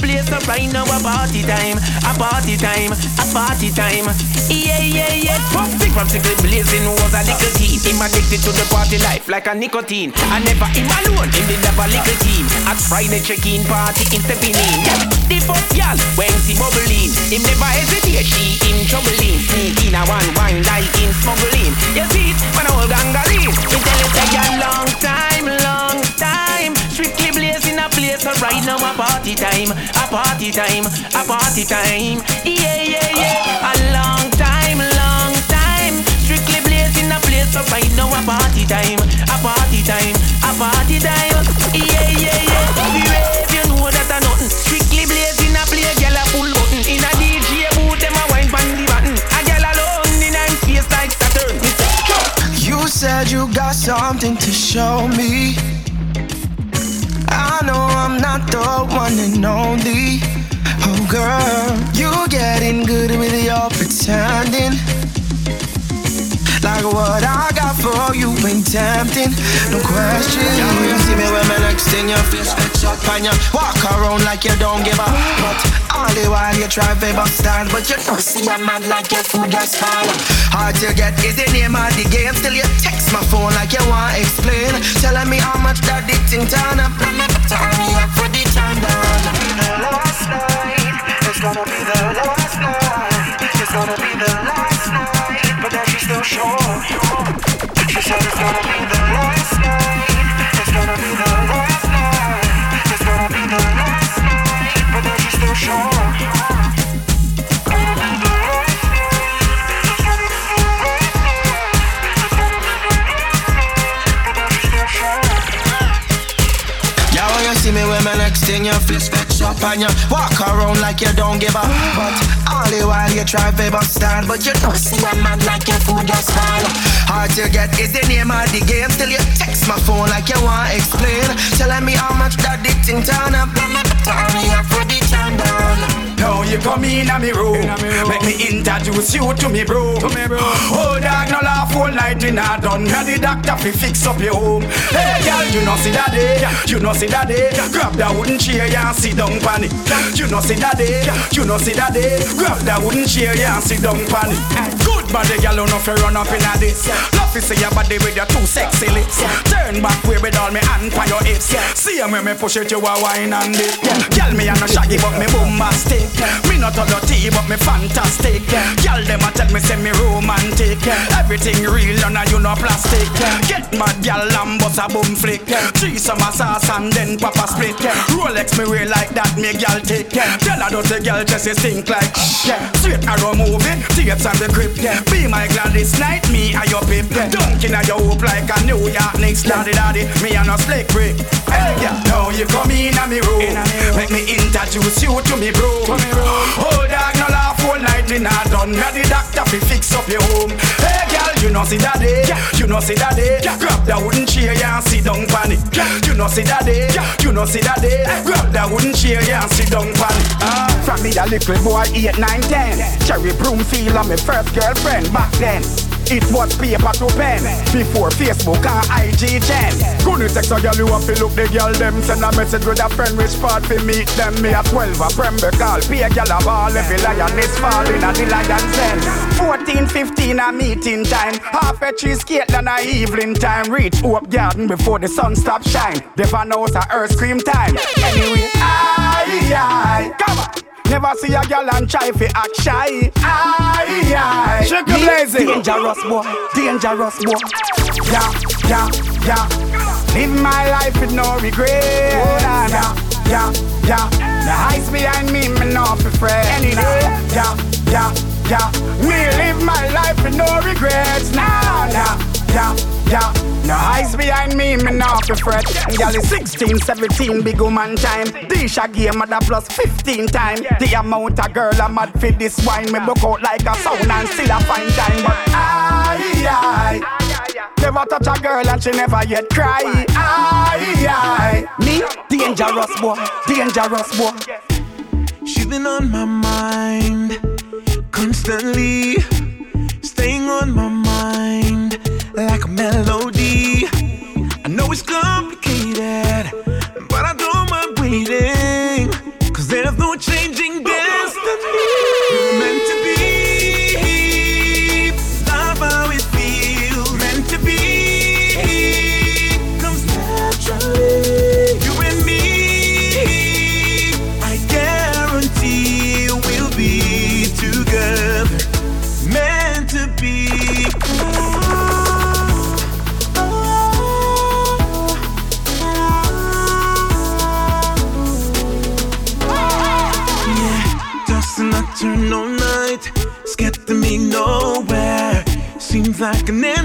place so right now a party time, a party time, a party time. Yeah yeah yeah. Pop stick strictly blazing was a little team. Him addicted to the party life like a nicotine. I never him alone, did have a little team. At Friday check-in party, him stepping in. The first y'all when she bubbling, him never hesitate. She in troubling, sneak in a one wine like in smuggling. You see it when a whole gangarene. Me tell say a long time, a place place, so right now a party time, a party time, a party time. Yeah, yeah, yeah. A long time, long time. Strictly blazing a place, so right now a party time, a party time, a party time. Yeah, yeah, yeah. The rave, you know that I nothing. Strictly blazing a play, girl a full button. In a DJ booth, them a wine pon the button. A girl alone in I'm face like Saturn. You said you got something to show me. I'm not the one and only. Oh, girl, you are getting good with your pretending. Like what I got for you ain't tempting, no question. Yeah, you see me when my next in your face, up and you walk around like you don't give a. But all the while you try to bust but you don't see a man like your food that's fall. Hard to get is the name of the game. Still you text my phone like you want to explain, telling me how much that dick thing turn up. Turn me up for the turn down. The last night, it's gonna be the last night. It's gonna be the last night, then she's still sure. She said it's gonna be the last night. It's gonna be the last night. It's gonna be the last night, but then she's still sure. You see me with my next thing, your fist fetch up and you walk around like you don't give a. But all the while you try to stand, but you don't see a man like your food just fall. Hard to get is the name of the game. Still you text my phone like you want explain, telling me how much that dick thing turn up. Turn me up for the turn down. Now you come in a me room. Make me introduce you to me bro. Oh dog, no laugh all night in a done. Me the doctor fi fix up your home. Hey girl, you know see that day. You know see that day. Grab that wooden chair yeah, and sit down pan it. You know see that day. You know see that day. Grab that wooden chair yeah, and sit down pan it. Body girl, you know fi run up in a this. Love fi see your body with your two sexy lips. Turn back way with all me hand on your hips. See when me push it, you a wine and dip. Girl, me a no shaggy but me bombastic. Me not a dirty but me fantastic. Girl, them a tell me say me romantic. Everything real and you no plastic. Get mad, girl, and bust a boom flick. Three summer sauce and then pop a split. Rolex me wear like that, me girl take. Tell her dirty girl just stink like. Straight arrow movie, tapes on the grip. Be my Gladys Knight, me and your pip. Dunking at your hoop like a New York Knicks. Daddy, daddy, me and a slick brick. Hey, yeah. Now you come in a me room. Make me introduce you to me bro. Oh dog, no laugh all night in a done. Me the doctor fi fix up your home. Hey girl, you know see that day. You know see that day. Grab that wooden chair yeah, and sit down pan it. You know see that day. You know see that day. Grab that wooden chair yeah, and sit down pan it. Ah, from me a little boy, eight, nine, ten. Cherry Broomfield, I'm my first girlfriend back then. It was paper to pen Before Facebook and IG gen Gonna text a girl you have to look the girl them Send a message with a friend which part fi meet them. Me a 12 a Prembe call Pay a girl a ball Every lion is falling at the lion's den. 14, 15 a meeting time. Half a cheesecake than a evening time. Reach Hope Garden before the sun stop shine. Devon house a earth cream time. Anyway, aye, aye. Come on Never see a girl and try fi act shy. Aye, aye. Me blazing. Dangerous boy, dangerous boy. Yeah, yeah, yeah. Live my life with no regret. Oh, yeah, yeah, yeah, yeah. The heights behind me, me not be afraid. Any day. Yeah, yeah, yeah. Me live my life with no regrets. Nah, nah, yeah, yeah. The heights behind me, me not be fret. Girl is 16, 17, big woman time. This Disha game mother plus 15 time. The amount of girl I'm mad for this wine. Me broke out like a sound and still a fine time. But I, I, Never touch a girl and she never yet cry. I, I, Me, dangerous boy, dangerous boy. She's been on my mind constantly, staying on my mind like a melody. I know it's complicated, but I don't mind waiting. Cause there's no changing. Seems like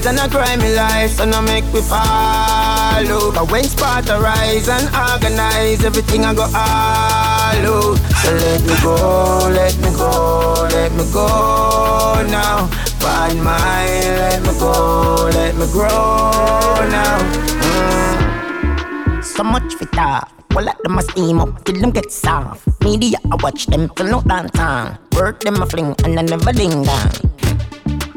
vibes and a grimy life, so no make we follow. But when spot arise and organize, everything I go all out. So let me go, let me go, let me go now. Find my, let me go, let me grow now. Mm. So much for talk. Well, let them a steam up till them get soft. Media, I watch them till no dance on. Work them a fling and I never ding down.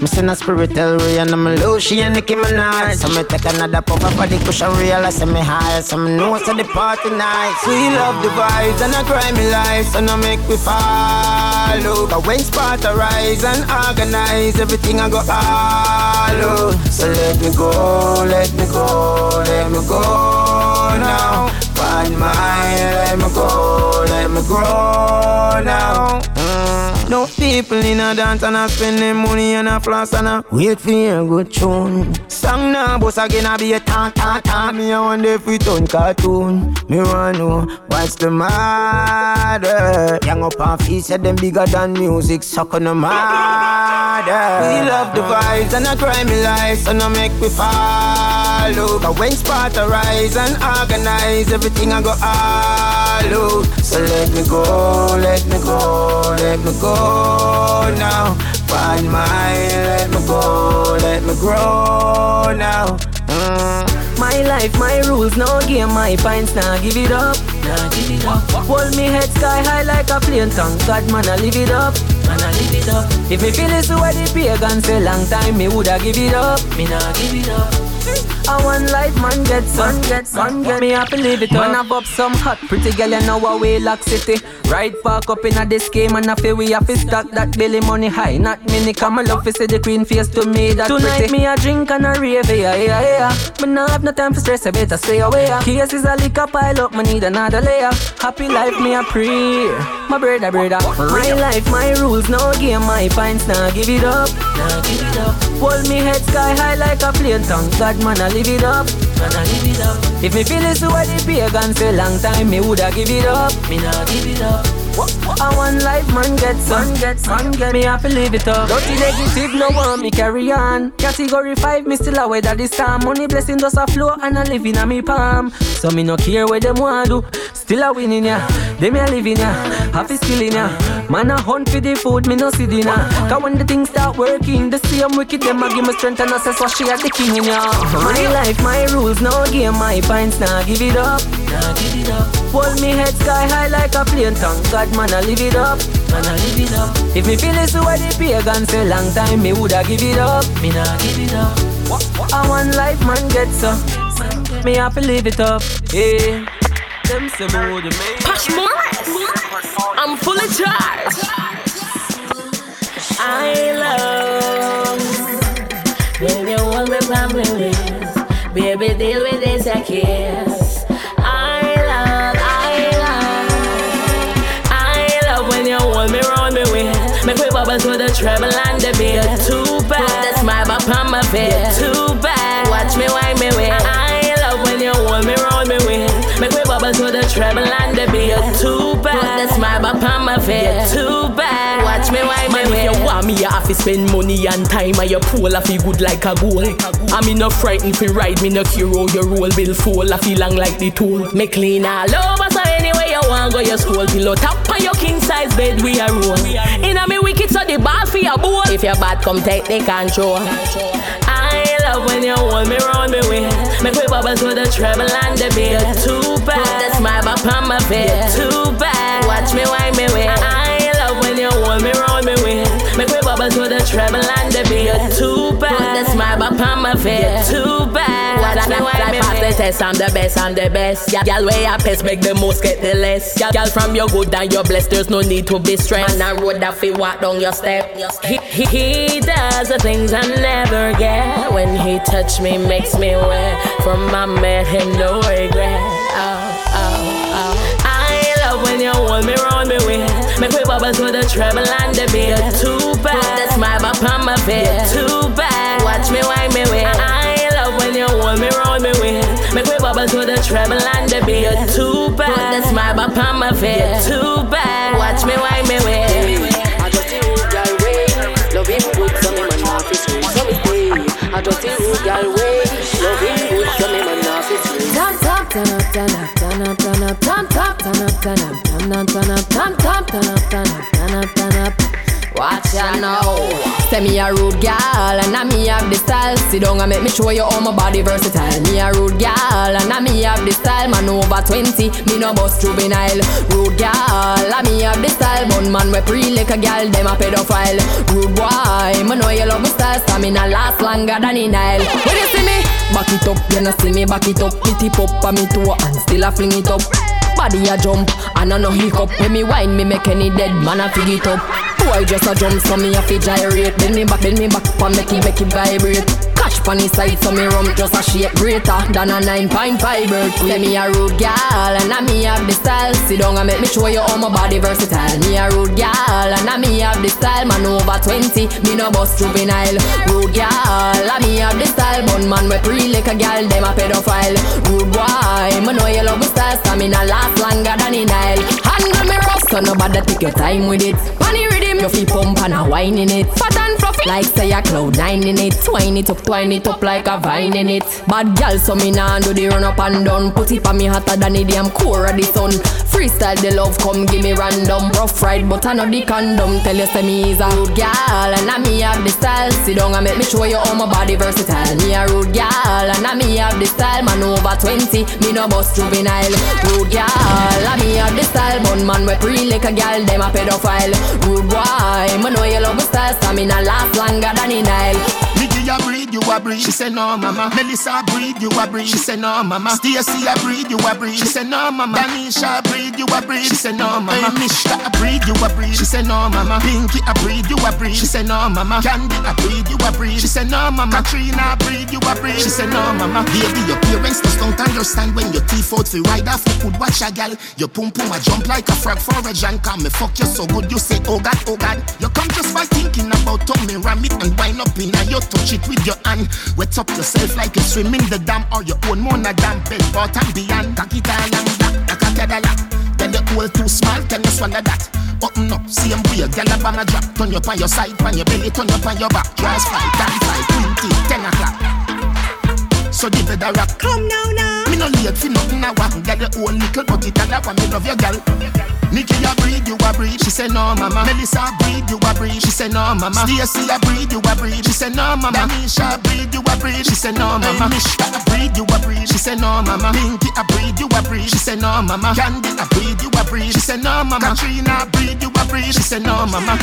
Me send a spiritual ray and I'm low, she and Nicki Minaj So me take another puff up of the cushion realize me high So me know so the party nice We love the vibes and a grimy life So no make we follow But when spot arise and organize Everything I go all out. So let me go, let me go, let me go now. Find my, let me go, let me grow now. No people in a dance and a spend them money and a floss and a wait for your good tune. Song now, boss again a be a ta ta ta. Me a wonder if we turn cartoon. Me wanna know what's the matter. Young up and feet said them bigger than music, suck on the matter. We love the vibes and a grimy life, so no make we follow. But when spot arise and organize, everything I go all out. So let me go, let me go, let me go now. Find my, let me go, let me grow now. Mm. My life, my rules, no game, my pints, nah give it up, nah give it up. Hold me head sky high like a plane tongue, God man, I live it up, man, I live it up. If me feel it's where the pagan say long time, me woulda give it up, me nah give it up. I one life, man get sun, get sun, get me happy live it up. Man have up some hot, pretty girl, you know away lock city. Right park up in a this game and I feel we have to stack that belly money high. Not many come, I love to see the queen face to me that Tonight pretty. me a drink and a rave, yeah, yeah, yeah. But now have no time for stress, I better stay away. Cases a liquor pile up, me need another layer. Happy life, me a pray. My brother, brother. My life, my rules, no game, my pints, nah give it up, nah give it up. Hold me head sky high like a plane tongue. God man, I live it up, I live it up. If me feel it's where the pagan say long time, me woulda give it up, me nah give it up. I one life, man, get some, get some, get me happy live it up. Dirty negative, no want me carry on. Category 5, me still away that this time. Money blessing does a flow and I live in a me palm. So me no care what them want do. Still a winning ya, them a living ya. Happy still in ya. Man a hunt for the food, me no see dinner. Cause when the things start working, the same wicked them a give me strength and I say so she a the king in ya. My life, my rules, no game, my pints, nah give it up, nah give it up. Hold me head sky high like a plane tongue. God man, I live it up, man, I live it up. If me feel it's where the pagan say long time, me woulda give it up, me nah give it up. I one life, man, get so. Me have to live it up, yeah. Them say me woulda make. Push Morris. I'm fully charged. I love Baby, hold me from my waist Baby, deal with this, I kiss the bass. Too bad. Put the smile back on my face. Too bad. Watch me wind me way. I love when you hold me roll me waist. Make me bubble to the treble and the bass. Too bad. Put the smile back on my face. Too bad. Watch me wind me way. if you want me, you have to spend money and time. And your pool, I feel good like a goal. I me no frightened fi ride, me no care how your roll bill fall. I feel long like the tool. Me clean all over, want go, your school pillow top on your king size bed we a roll. Inna me wicked, so the ball for your bowl. If your bad come take the control. I love when you hold me round me way. Make me bubble to the treble and the bass. Too bad. Put the smile back on my face. Too bad. Watch me wind me way. I love when you hold me round me way. Make me bubbles with the treble and the. You're too bad. Put the smile up on my face. Too bad. Watch me why me pass the test. I'm the best. I'm the best. Yeah, girl, where your pest make the most get the less. Girl, girl from your good and your blessed. There's no need to be stressed. Man, I road that fi walk down your step. He, he, he does the things I never get. When he touch me, makes me wet. From my man, him no regret. Oh, oh, oh. I love when you hold me round me way. Make me bubble to the treble and the bass. Too bad. Put the smile up on my face. Too bad. Watch me wind me way. I love when you hold me round me way. Make me bubble to the treble and the beer. Too bad. Put the smile upon my face. Too bad. Watch me wind me way. I just the rude way. Love good, so me man off his way. So me day. I just the rude girl way. Love him good, so me man off his way. Top up, turn up turn up turn up turn up top turn up turn up turn up turn up top turn up turn up turn up turn up. Watch ya now. Say me a rude gal and I me have the style. Sit down and make me show you all my body versatile. Me a rude gal and I me have the style. Man over 20, me no bust juvenile. Rude gal, I me have the style. Bun man we pre like a gal, them a pedophile. Rude boy, me know you love me style. Stamina last longer than in Nile. When you see me, back it up, you no see me back it up. Pity pop on me toe and still a fling it up. Body a jump and I no hiccup When me wine me make any dead man a fig it up Boy just a jump so me a fi gyrate. Bend me back, bend me back and make it make it vibrate. Cash pon the side so me rum just a shake greater Than a 9.5 bird Say me a rude gal and I me have the style. Sit down and make me show you how my body versatile. Me a rude gal and I me have the style. Man over 20, me no bust juvenile. Rude gal, I me have the style. Bun man we pre like a gal, them a pedophile. Rude boy, me know you love me style. Stamina last longer than in Nile. Handle me rough so nobody take your time with it. Funny rhythm, you feel pump and a wine in it. Fat and fluffy. Like say a cloud nine in it. Twine it up, twine it up like a vine in it. Bad gal so me nah do the run up and down. Put it on me hotter than the damn core of the sun. Freestyle the love come give me random. Rough ride but I know the condom. Tell you say me is a rude gal And I me have the style. Sit down and make me show you how my body versatile. Me a rude gal And I me have the style. Man over 20 Me no bust juvenile. Rude gal I me have the style. Bun man we pre like a gal Them a pedophile. Rude boy Me know you love my style Stamina last longer than in Nikki a breed, you a breed. She say no, mama. Melissa breed, you a breed. She say no, mama. Stacy a breed, you a breed. She say no, mama. Danisha breed, you a breed. She say no, mama. Hey, Mishka a breed, you a breed. She say no, mama. Pinky a breed, you a breed. She say no, mama. Candy a breed, you a breed. She say no, mama. Katrina breed, you a breed. She say no, mama. Baby, your parents just don't understand when your teeth out fi ride off. You could watch a gal. Your pum pum a jump like a frog for a. Come me fuck you so good, you say oh God, oh God. You come just by thinking about tummy ram it and wind up in a you touch it with your hand. Wet up yourself like you swim in the dam or your own mona dam. Bed but and beyond. It all and back, it all Tell the hole too small, can you swallow that? Open up, same way, gyal a bomb a drop. Turn you on your side, on your belly, turn you on your back. Draws five, dance five, twenty, ten o'clock. So the bed a rock. Come now, now. No late for nothing I want. Get the old little but it and I want me love your girl. Nikki a breed, you a breed. She say no, mama. Melissa a breed, you a breed. She say no, mama. Stacy a breed, you a breed. She say no, mama. Danisha a breed, you a breed. She say no, mama. Mishka a breed, you a breed. She say no, mama. Pinky a breed, you a breed. She say no, mama. Candy a breed, you a breed. She say no, mama. Katrina breed, you a breed. She say no, mama.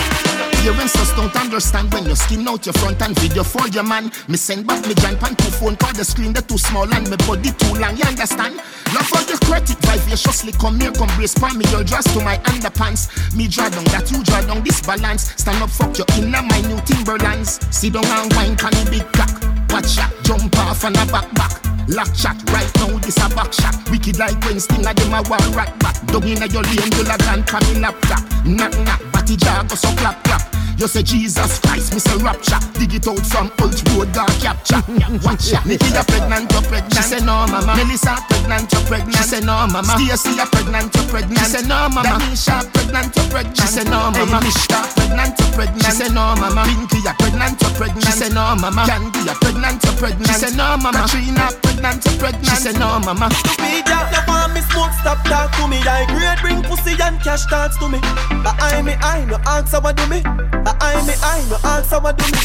Parents just don't understand when you skin out your front and video for your man. Me send back me giant pan to phone call the screen they too small and me body too long. You understand? Love for the credit vivaciously come here, come brace for me. Your dress to my underpants. Me draw down that you draw down this balance. Stand up, fuck your inner my new Timberlands. Sit down and wine, can big cock. Watch shot, jump off and a back back. Lock shot, right now this a back shot. Wicked like when sting a them a war rat back. Dug in a your lane, you like and come in laptop. Knock knock, batty jar go so clap clap. You say Jesus Christ, me say rapture. Dig it out from old road, God capture. Watch ya, Nikki a pregnant, you pregnant. She say no, mama. Melissa pregnant, you pregnant. She say no, mama. Stacy a pregnant, you pregnant. She say no, mama. Danisha pregnant, you pregnant. She say no, mama. Mishka pregnant, you pregnant. She say no, mama. Pinky a pregnant, you pregnant. She say no, mama. Candy a pregnant, you pregnant. She say no, mama. Katrina pregnant, you pregnant. She say no, mama. Me that no want me smoke, stop talk to me. Like great bring pussy and cash dance to me. But I me I no answer what do me. I me I no answer what do me.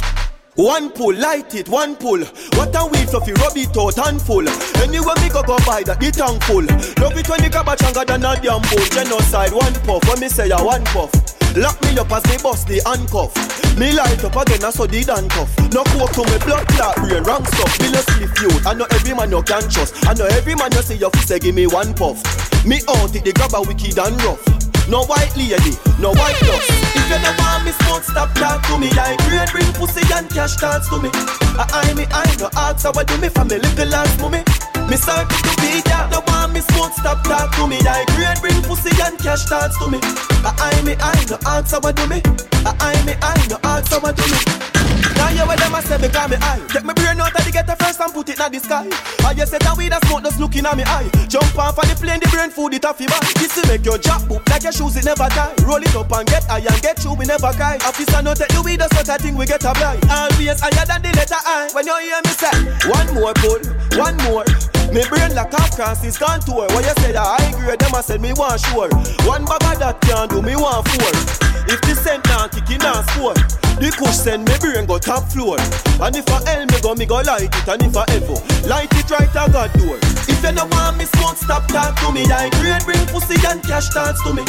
One pull, light it, one pull. What a weed fluffy, rub it out handful. Anywhere me go go buy that, the tank full. Love it when you a changa than a damn bull. Genocide, one puff. When me say ya one puff. Lock me up as me bust the handcuff. Me light up again, I saw the handcuff. No coke to me blood clot brain, wrong stuff. Me no sleep. I know every man you can trust. I know every man you see your face, give me one puff. Me out it, the grab a wicked and rough. No white lady, no white dust. If you don't want me smoke, stop talk to me. I grade bring pussy and cash dance to me. I eye me, I no ask how I do me for me little ass mommy. Me sorry to be that. No want me smoke, stop talk to me. I grade bring pussy and cash dance to me. I eye me, I no ask how I do me. I eye me, I no ask how I do me. Now you with them a say because me eye. Take me brain out of the ghetto first and put it in the sky. I just said that we the smoke just looking at me eye. Jump off of the plane, the brain food it your back This will make your job book like your shoes it never tie Roll it up and get high and get you we never cry. Officer no take you we just such a thing we get a blind. Always higher than the letter I. When you hear me say One more pull, one more. Me brain like half Francis contour. What you say that I grade them I said me want sure. One bag of that can do me want four. If the cent not kicking and score. The kush send me brain go top floor. And if I hell me go, me go light it. And if I ever light it right at God door. If you no want me smoke, stop talk to me. I grade bring pussy and cash dance to me.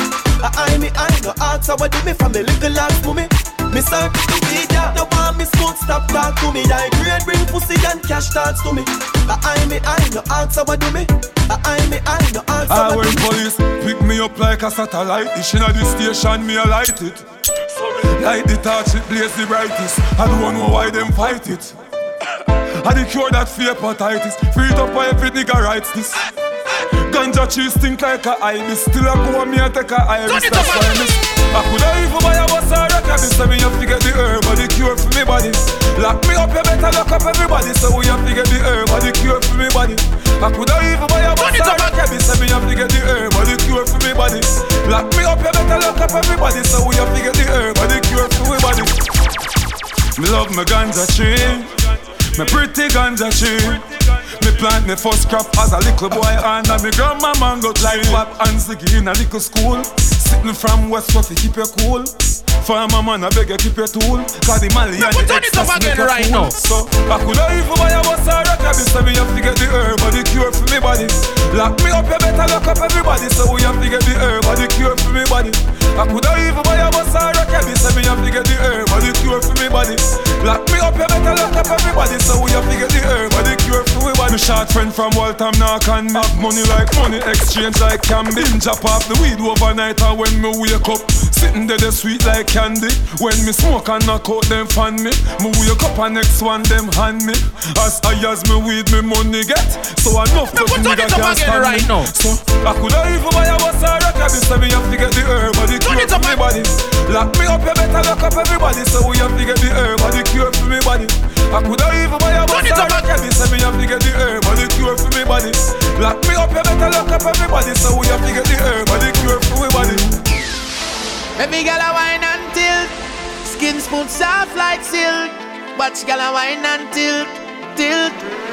I eye me, I no how I do me from me little ass to me. Me serve to be that No want me smoke, stop talk to me. I grade bring pussy and cash dance to me. I me, I no ask how I do me. I me, I no ask how I do me. when police pick me up like a satellite Dish inna the station, me a light it. Light the torch, it blaze the brightest. I don't know why them fight it. I the cure that fear hepatitis. Free it up for every nigga writes this. Ganja cheese stink like a ibis Still I go and me a take a iris. That's why I miss I coulda even buy a bus or a cabin So me have to get the herb or the cure for me body. Lock me up, you better lock up everybody. So we have to get the herb or the cure for me body. I coulda even buy a bus or a cabin So me have to get the herb or the cure for me body. Lock me up, you better lock up everybody. So we have to get the herb or the cure for me body. Me love my ganja tree. Me pretty ganja tree. Me plant me first crop as a little boy and me grandma mango tree. Pop and sticky in a little school. Sitting from West Coast keep you cool. Farmer man, I beg you keep your tool. Cause the Mali and the excess make you right now. So, I coulda even buy a bus or a cabin So me have to get the herb or the cure for me body. Lock me up, you better lock up everybody. So we have to get the herb or the cure for me body. I coulda even buy a bus or a cabin So me have to get the herb or the cure for me body. Lock me up, you better lock up everybody. So we have to get the herb or the cure for me body. My short friend from Waltham knock and have money like money. Exchange like can Binge up off the weed overnight. And when me wake up Sitting there, they sweet like candy. When me smoke and knock out them fan me. Me wake up and next one them hand me. As high as me weed, me money get. So enough to nigga can't stand right me. Now. So I coulda even buy a bus or a cabin. So me have to get the herb or the cure for me body. Lock me up, you better lock up everybody. So we have to get the herb or the cure for me body. I coulda even buy a bus or a cabin. So me have to get the herb or the cure for me body. Lock me up, you better lock up everybody. So we have to get Every gal a wine and tilt, skin smooth soft like silk. Watch gal a wine and tilt, tilt.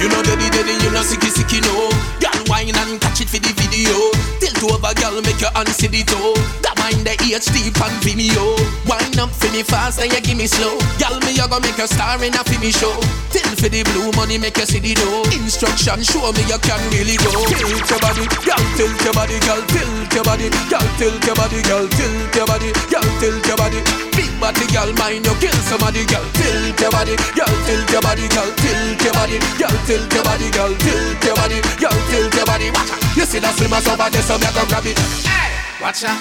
You know daddy daddy, you know sicky sicky no. Gal wine and catch it for the video. Tilt over gal, make your hand see the toe. That mind the HD pan Vimeo. Wine up for me fast and you give me slow. Gal me you gonna make a star in a finish show. Tilt for the blue money, make you see the dough. Instruction show me you can really go. Tilt your body, gal tilt your body, gal tilt your body, gal tilt your body, gal tilt your body, gal tilt your body. Body gal mind you kill somebody, gal tilt your body, gal tilt your body, gal tilt your body, gal tilt your body, gal tilt your body, gal tilt your body. Watch out, you see that as over there, so me go grab it. Hey, watch out.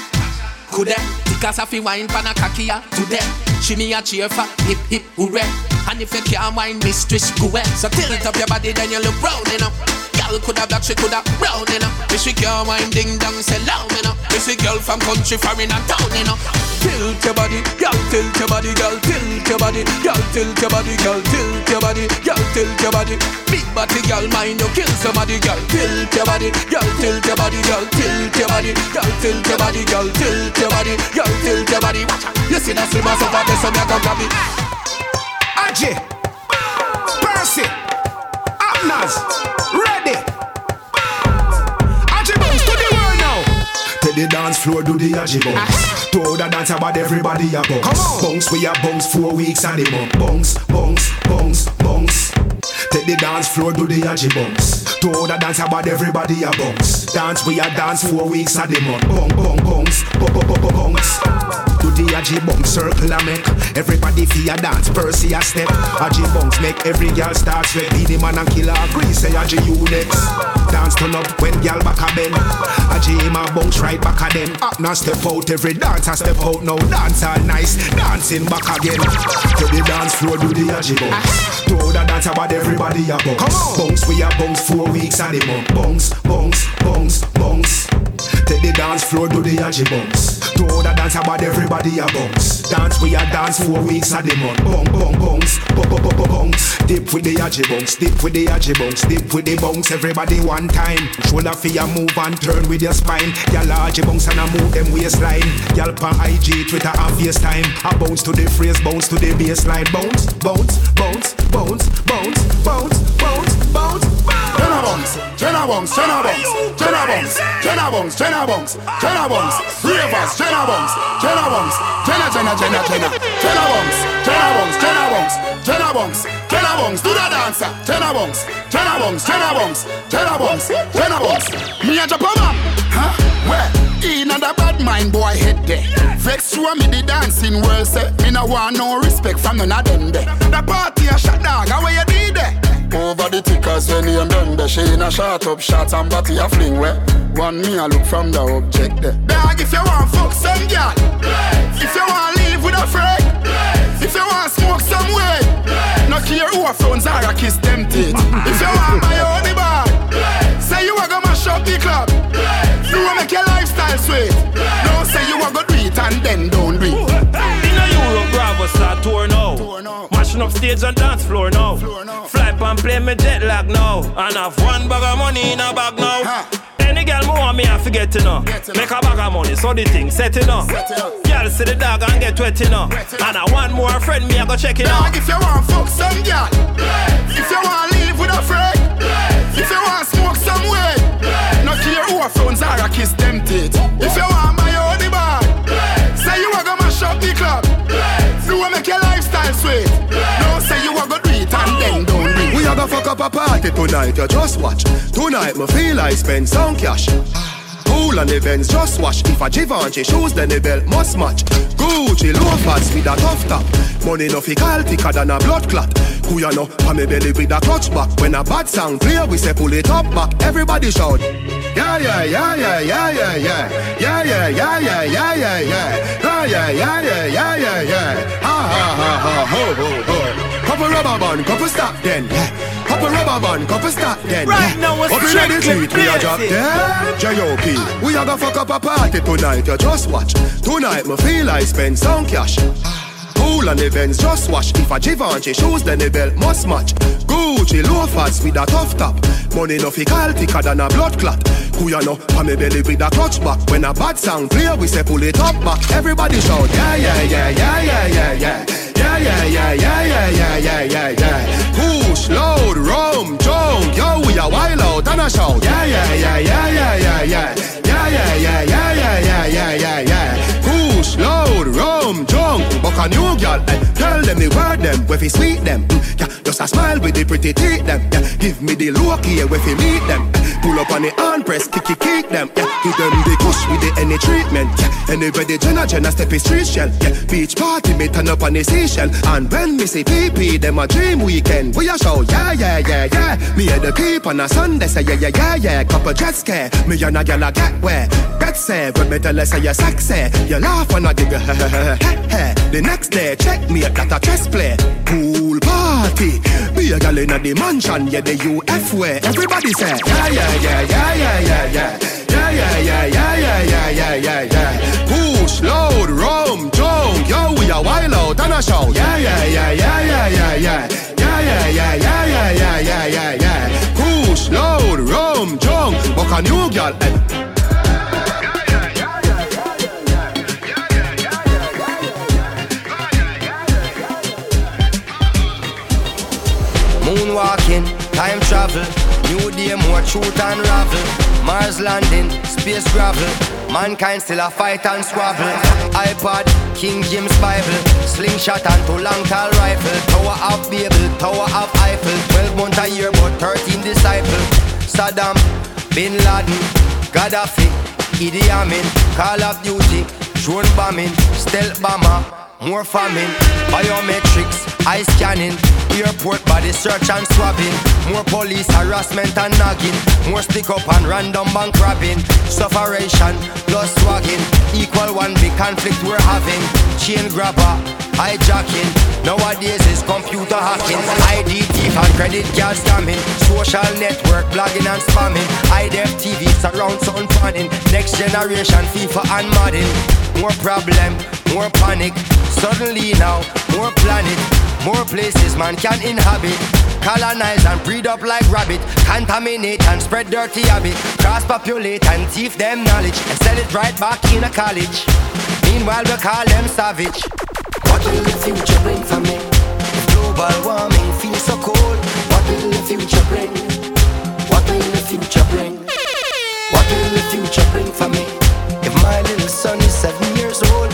coulda, Because I feel wine pan a kakia today. She me a cheer for hip hip hooray. And if you can't wine mistress, go away. So tilt up your body, then you look brown enough. Girl coulda black, she coulda brown enough. If she can't wine ding dong, say loud enough. If she girl from country, foreign and town enough. Tilt your body, girl, tilt your body, girl, tilt your body, girl, tilt your body, girl, tilt your body, girl, tilt your body. Big body, girl, mind you kill somebody, girl, tilt your body, girl, tilt your body, girl, tilt your body, girl, tilt your body, girl, tilt your body, girl, tilt your body. Watch out, you see that slimmers over there, so me a go grab it. Ajay, Percy, Abnaz, bounce to the world now. Tell the dance floor, do the aji bounce. Ah. To the dance about everybody a bounce. Bounce, we a bounce four weeks and the month. Bounce, bounce, bounce, bounce. Take the dance floor, do the aji bounce. To the dance about everybody a bounce. Dance, we a dance four weeks and the month. Bounce, bounce, bounce, bounce, bounce. Do the aji bounce circle a make. Everybody a dance, Percy a step. Aji bounce make every girl start sweat. Be the man and killer agree say aji you next. Dance turn up when girl back a bend. Aji him a bounce right back a them Up now step out every dance a step out. Now Dance all nice, dancing back again. To the dance floor do the aji bounce To the dance about everybody a bounce Bounce we a bounce four weeks and the month Bounce, bounce, bounce, bounce dance floor do the aji bounce To the dance about everybody a bounce Dance we a dance four weeks a the month. Bounce, bounce, bounce, bounce, bounce, bounce Dip with the aji bounce, dip with the aji bounce Dip with the bounce everybody one time. Shoulder for your move and turn with your spine. Y'all aji bounce and a move them waistline. Y'all pan IG, Twitter and FaceTime. A bounce to the phrase, bounce to the baseline. Bounce, bounce, bounce, bounce, bounce, bounce, bounce, bounce, bounce Jenna bounce, Jenna bounce, Jenna bounce, Jenna bounce, Jenna bounce, Jenna bounce, Jenna bounce, Ravers, Jenna bounce, Jenna bounce, Jenna, Jenna, Jenna, Jenna, Jenna bounce, Jenna bounce, Jenna bounce, Jenna bounce, Jenna bounce, do the dancer, Jenna bounce, Jenna bounce, Jenna bounce, Jenna bounce, Jenna bounce. Me a jump on huh? Where? In a bad mind boy head there. Vex show me the dancing world say me no want no respect from none of them there. The party a shot dog, how you did there? Over the tickers when he and done the She in a shot up shots and body a fling where One me a look from the object there. Dog if you want fuck some girl If you want live with a friend If you want smoke some way No care who a phones are a kiss them teeth. If you want my own bar Say you a go mash up the club. You a make your lifestyle sweet. Don't say you a go do it and then don't do it. In a Europe, Bravo start tour now. Mashing up stage and dance floor now. Fly pan play me jet lag now. And have one bag of money in a bag now. Any girl me want me, I forget to know. Make a bag of money, so the thing set it up. Girl see the dog and get wet you know. And I want more friend, me I go check it out. If you want fuck some girl If you want live with a friend. If you want smoke some way No care who a phones are a kiss them teeth. If you want my own bar Say you a go mash up the club. You a make your lifestyle sweet No say you a go do it and then don't do it We a go fuck up a party tonight, you just watch. Tonight me feel I spend some cash. Cool and events, just watch. If a Givenchy shoes, then the belt must match. Gucci loafers with a tough top. Money no fi call thicker than a blood clot. Who ya know? Pa me belly with a clutch back. When a bad sound clear, we say pull it up back. Everybody shout. Yeah, yeah, yeah, yeah, yeah, yeah, yeah. Yeah, yeah, yeah, yeah, yeah, yeah, yeah. Yeah, yeah, yeah, yeah, rubber band, couple stop then. Yeah. Couple rubber band, couple stop then. Right now, Up inna the street, we are drop dead. J.O.P. We a go fuck up a party tonight, you just watch. Tonight, me feel I spend some cash. Cool and events, just watch. If a Givenchy shoes, then the belt must match. Gucci loafers with a tough top. Money no fi call thicker than a blood clot. Who ya know? Pa me belly with a clutch back. When a bad sound clear, we say pull it up back. Everybody shout, yeah, yeah, yeah, yeah, yeah, yeah, yeah. Yeah, yeah, yeah, yeah, yeah, yeah, yeah, yeah, yeah. Push, load, rum, junk, yo, we a wild out and a shout. Yeah, yeah, yeah, yeah, yeah, yeah, yeah. Yeah, yeah, yeah, yeah, yeah, yeah, yeah, yeah, yeah. Push, load, rum, junk, buck a new girl. Eh. Tell them the word them, where fi sweet them. Mm, yeah, just a smile with the pretty teeth them. Yeah, give me the look here, where fi meet them. Eh. Pull up on the hand press, kick, kick, them. Yeah, give them the push with the any treatment. Yeah, anybody Jenna Jenna step is street shell. Yeah, beach party me turn up on the station. And when me see PP, them a dream weekend. We a show, yeah, yeah, yeah, yeah. Me and the peep on a Sunday say yeah, yeah, yeah, yeah. Couple jet scare, me and a girl a get where. Bet say, when me tell her say you sexy, you laugh and I give you *laughs* The next day, check me at that a chess play. Pool party, be a gal in the mansion, yeah, the UF way. Everybody say, yeah, yeah, yeah, yeah, yeah, yeah, yeah. Yeah, yeah, yeah, yeah, yeah, yeah, yeah, yeah, yeah. Push, load, rum, junk, yo, we a wild out and a shout. Yeah, yeah, yeah, yeah, yeah, yeah, yeah. Yeah, yeah, yeah, yeah, yeah, yeah, yeah, yeah, yeah. Push, load, rum, junk, buck a new girl. Eh. Moonwalking, time travel. New day, more truth and ravel. Mars landing, space gravel. Mankind still a fight and squabble. iPod, King James Bible, slingshot and two long tall rifle. Tower of Babel, Tower of Eiffel. 12 months a year, but 13 disciple. Saddam, Bin Laden, Gaddafi, Idi Amin, Call of Duty, drone bombing, stealth bomber, more famine, biometrics, eye scanning, airport body search and swabbing, more police harassment and nagging, more stick up and random bank robbing, sufferation plus swagging, equal one big conflict we're having, chain grabber, hijacking, nowadays is computer hacking, ID thief and credit card scamming, social network blogging and spamming, IDF TV surround sound fanning, next generation FIFA and Madden, more problem, more panic, suddenly now, more planet, more places man can inhabit. Colonize and breed up like rabbit. Contaminate and spread dirty habit. Cross populate and thief them knowledge. And sell it right back in a college. Meanwhile, we call them savage. What will the future bring for me? Global warming feels so cold, what will the future bring? What will the future bring? What will the future bring for me? If my little son is seven years old,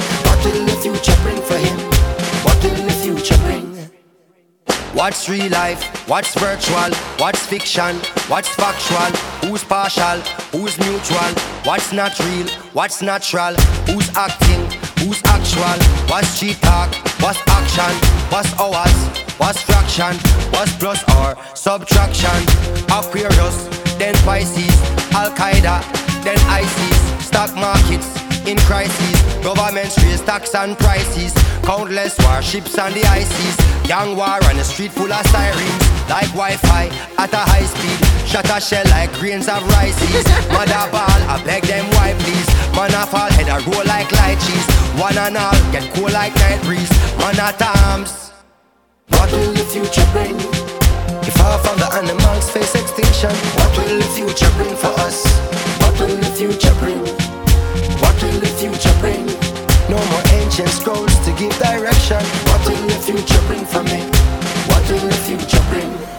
What's real life? What's virtual? What's fiction? What's factual? Who's partial? Who's mutual? What's not real? What's natural? Who's acting? Who's actual? What's cheat talk? What's action? What's hours? What's fraction? What's plus or subtraction? Aquarius, then Pisces, Al Qaeda, then ISIS, stock markets in crisis. Governments raise tax and prices. Countless warships on the ISIS. Gang war on the street full of sirens. Like Wi-Fi at a high speed. Shot a shell like grains of rice. *laughs* Mother ball, I beg them why please. Man a fall, head a roll like light cheese. One and all, get cool like night breeze. Man at arms. What will the future bring? If far of the animals face extinction, what will the future bring for us? What will the future bring? future bring? No more ancient scrolls to give direction. What will the future bring for me? What will the future bring?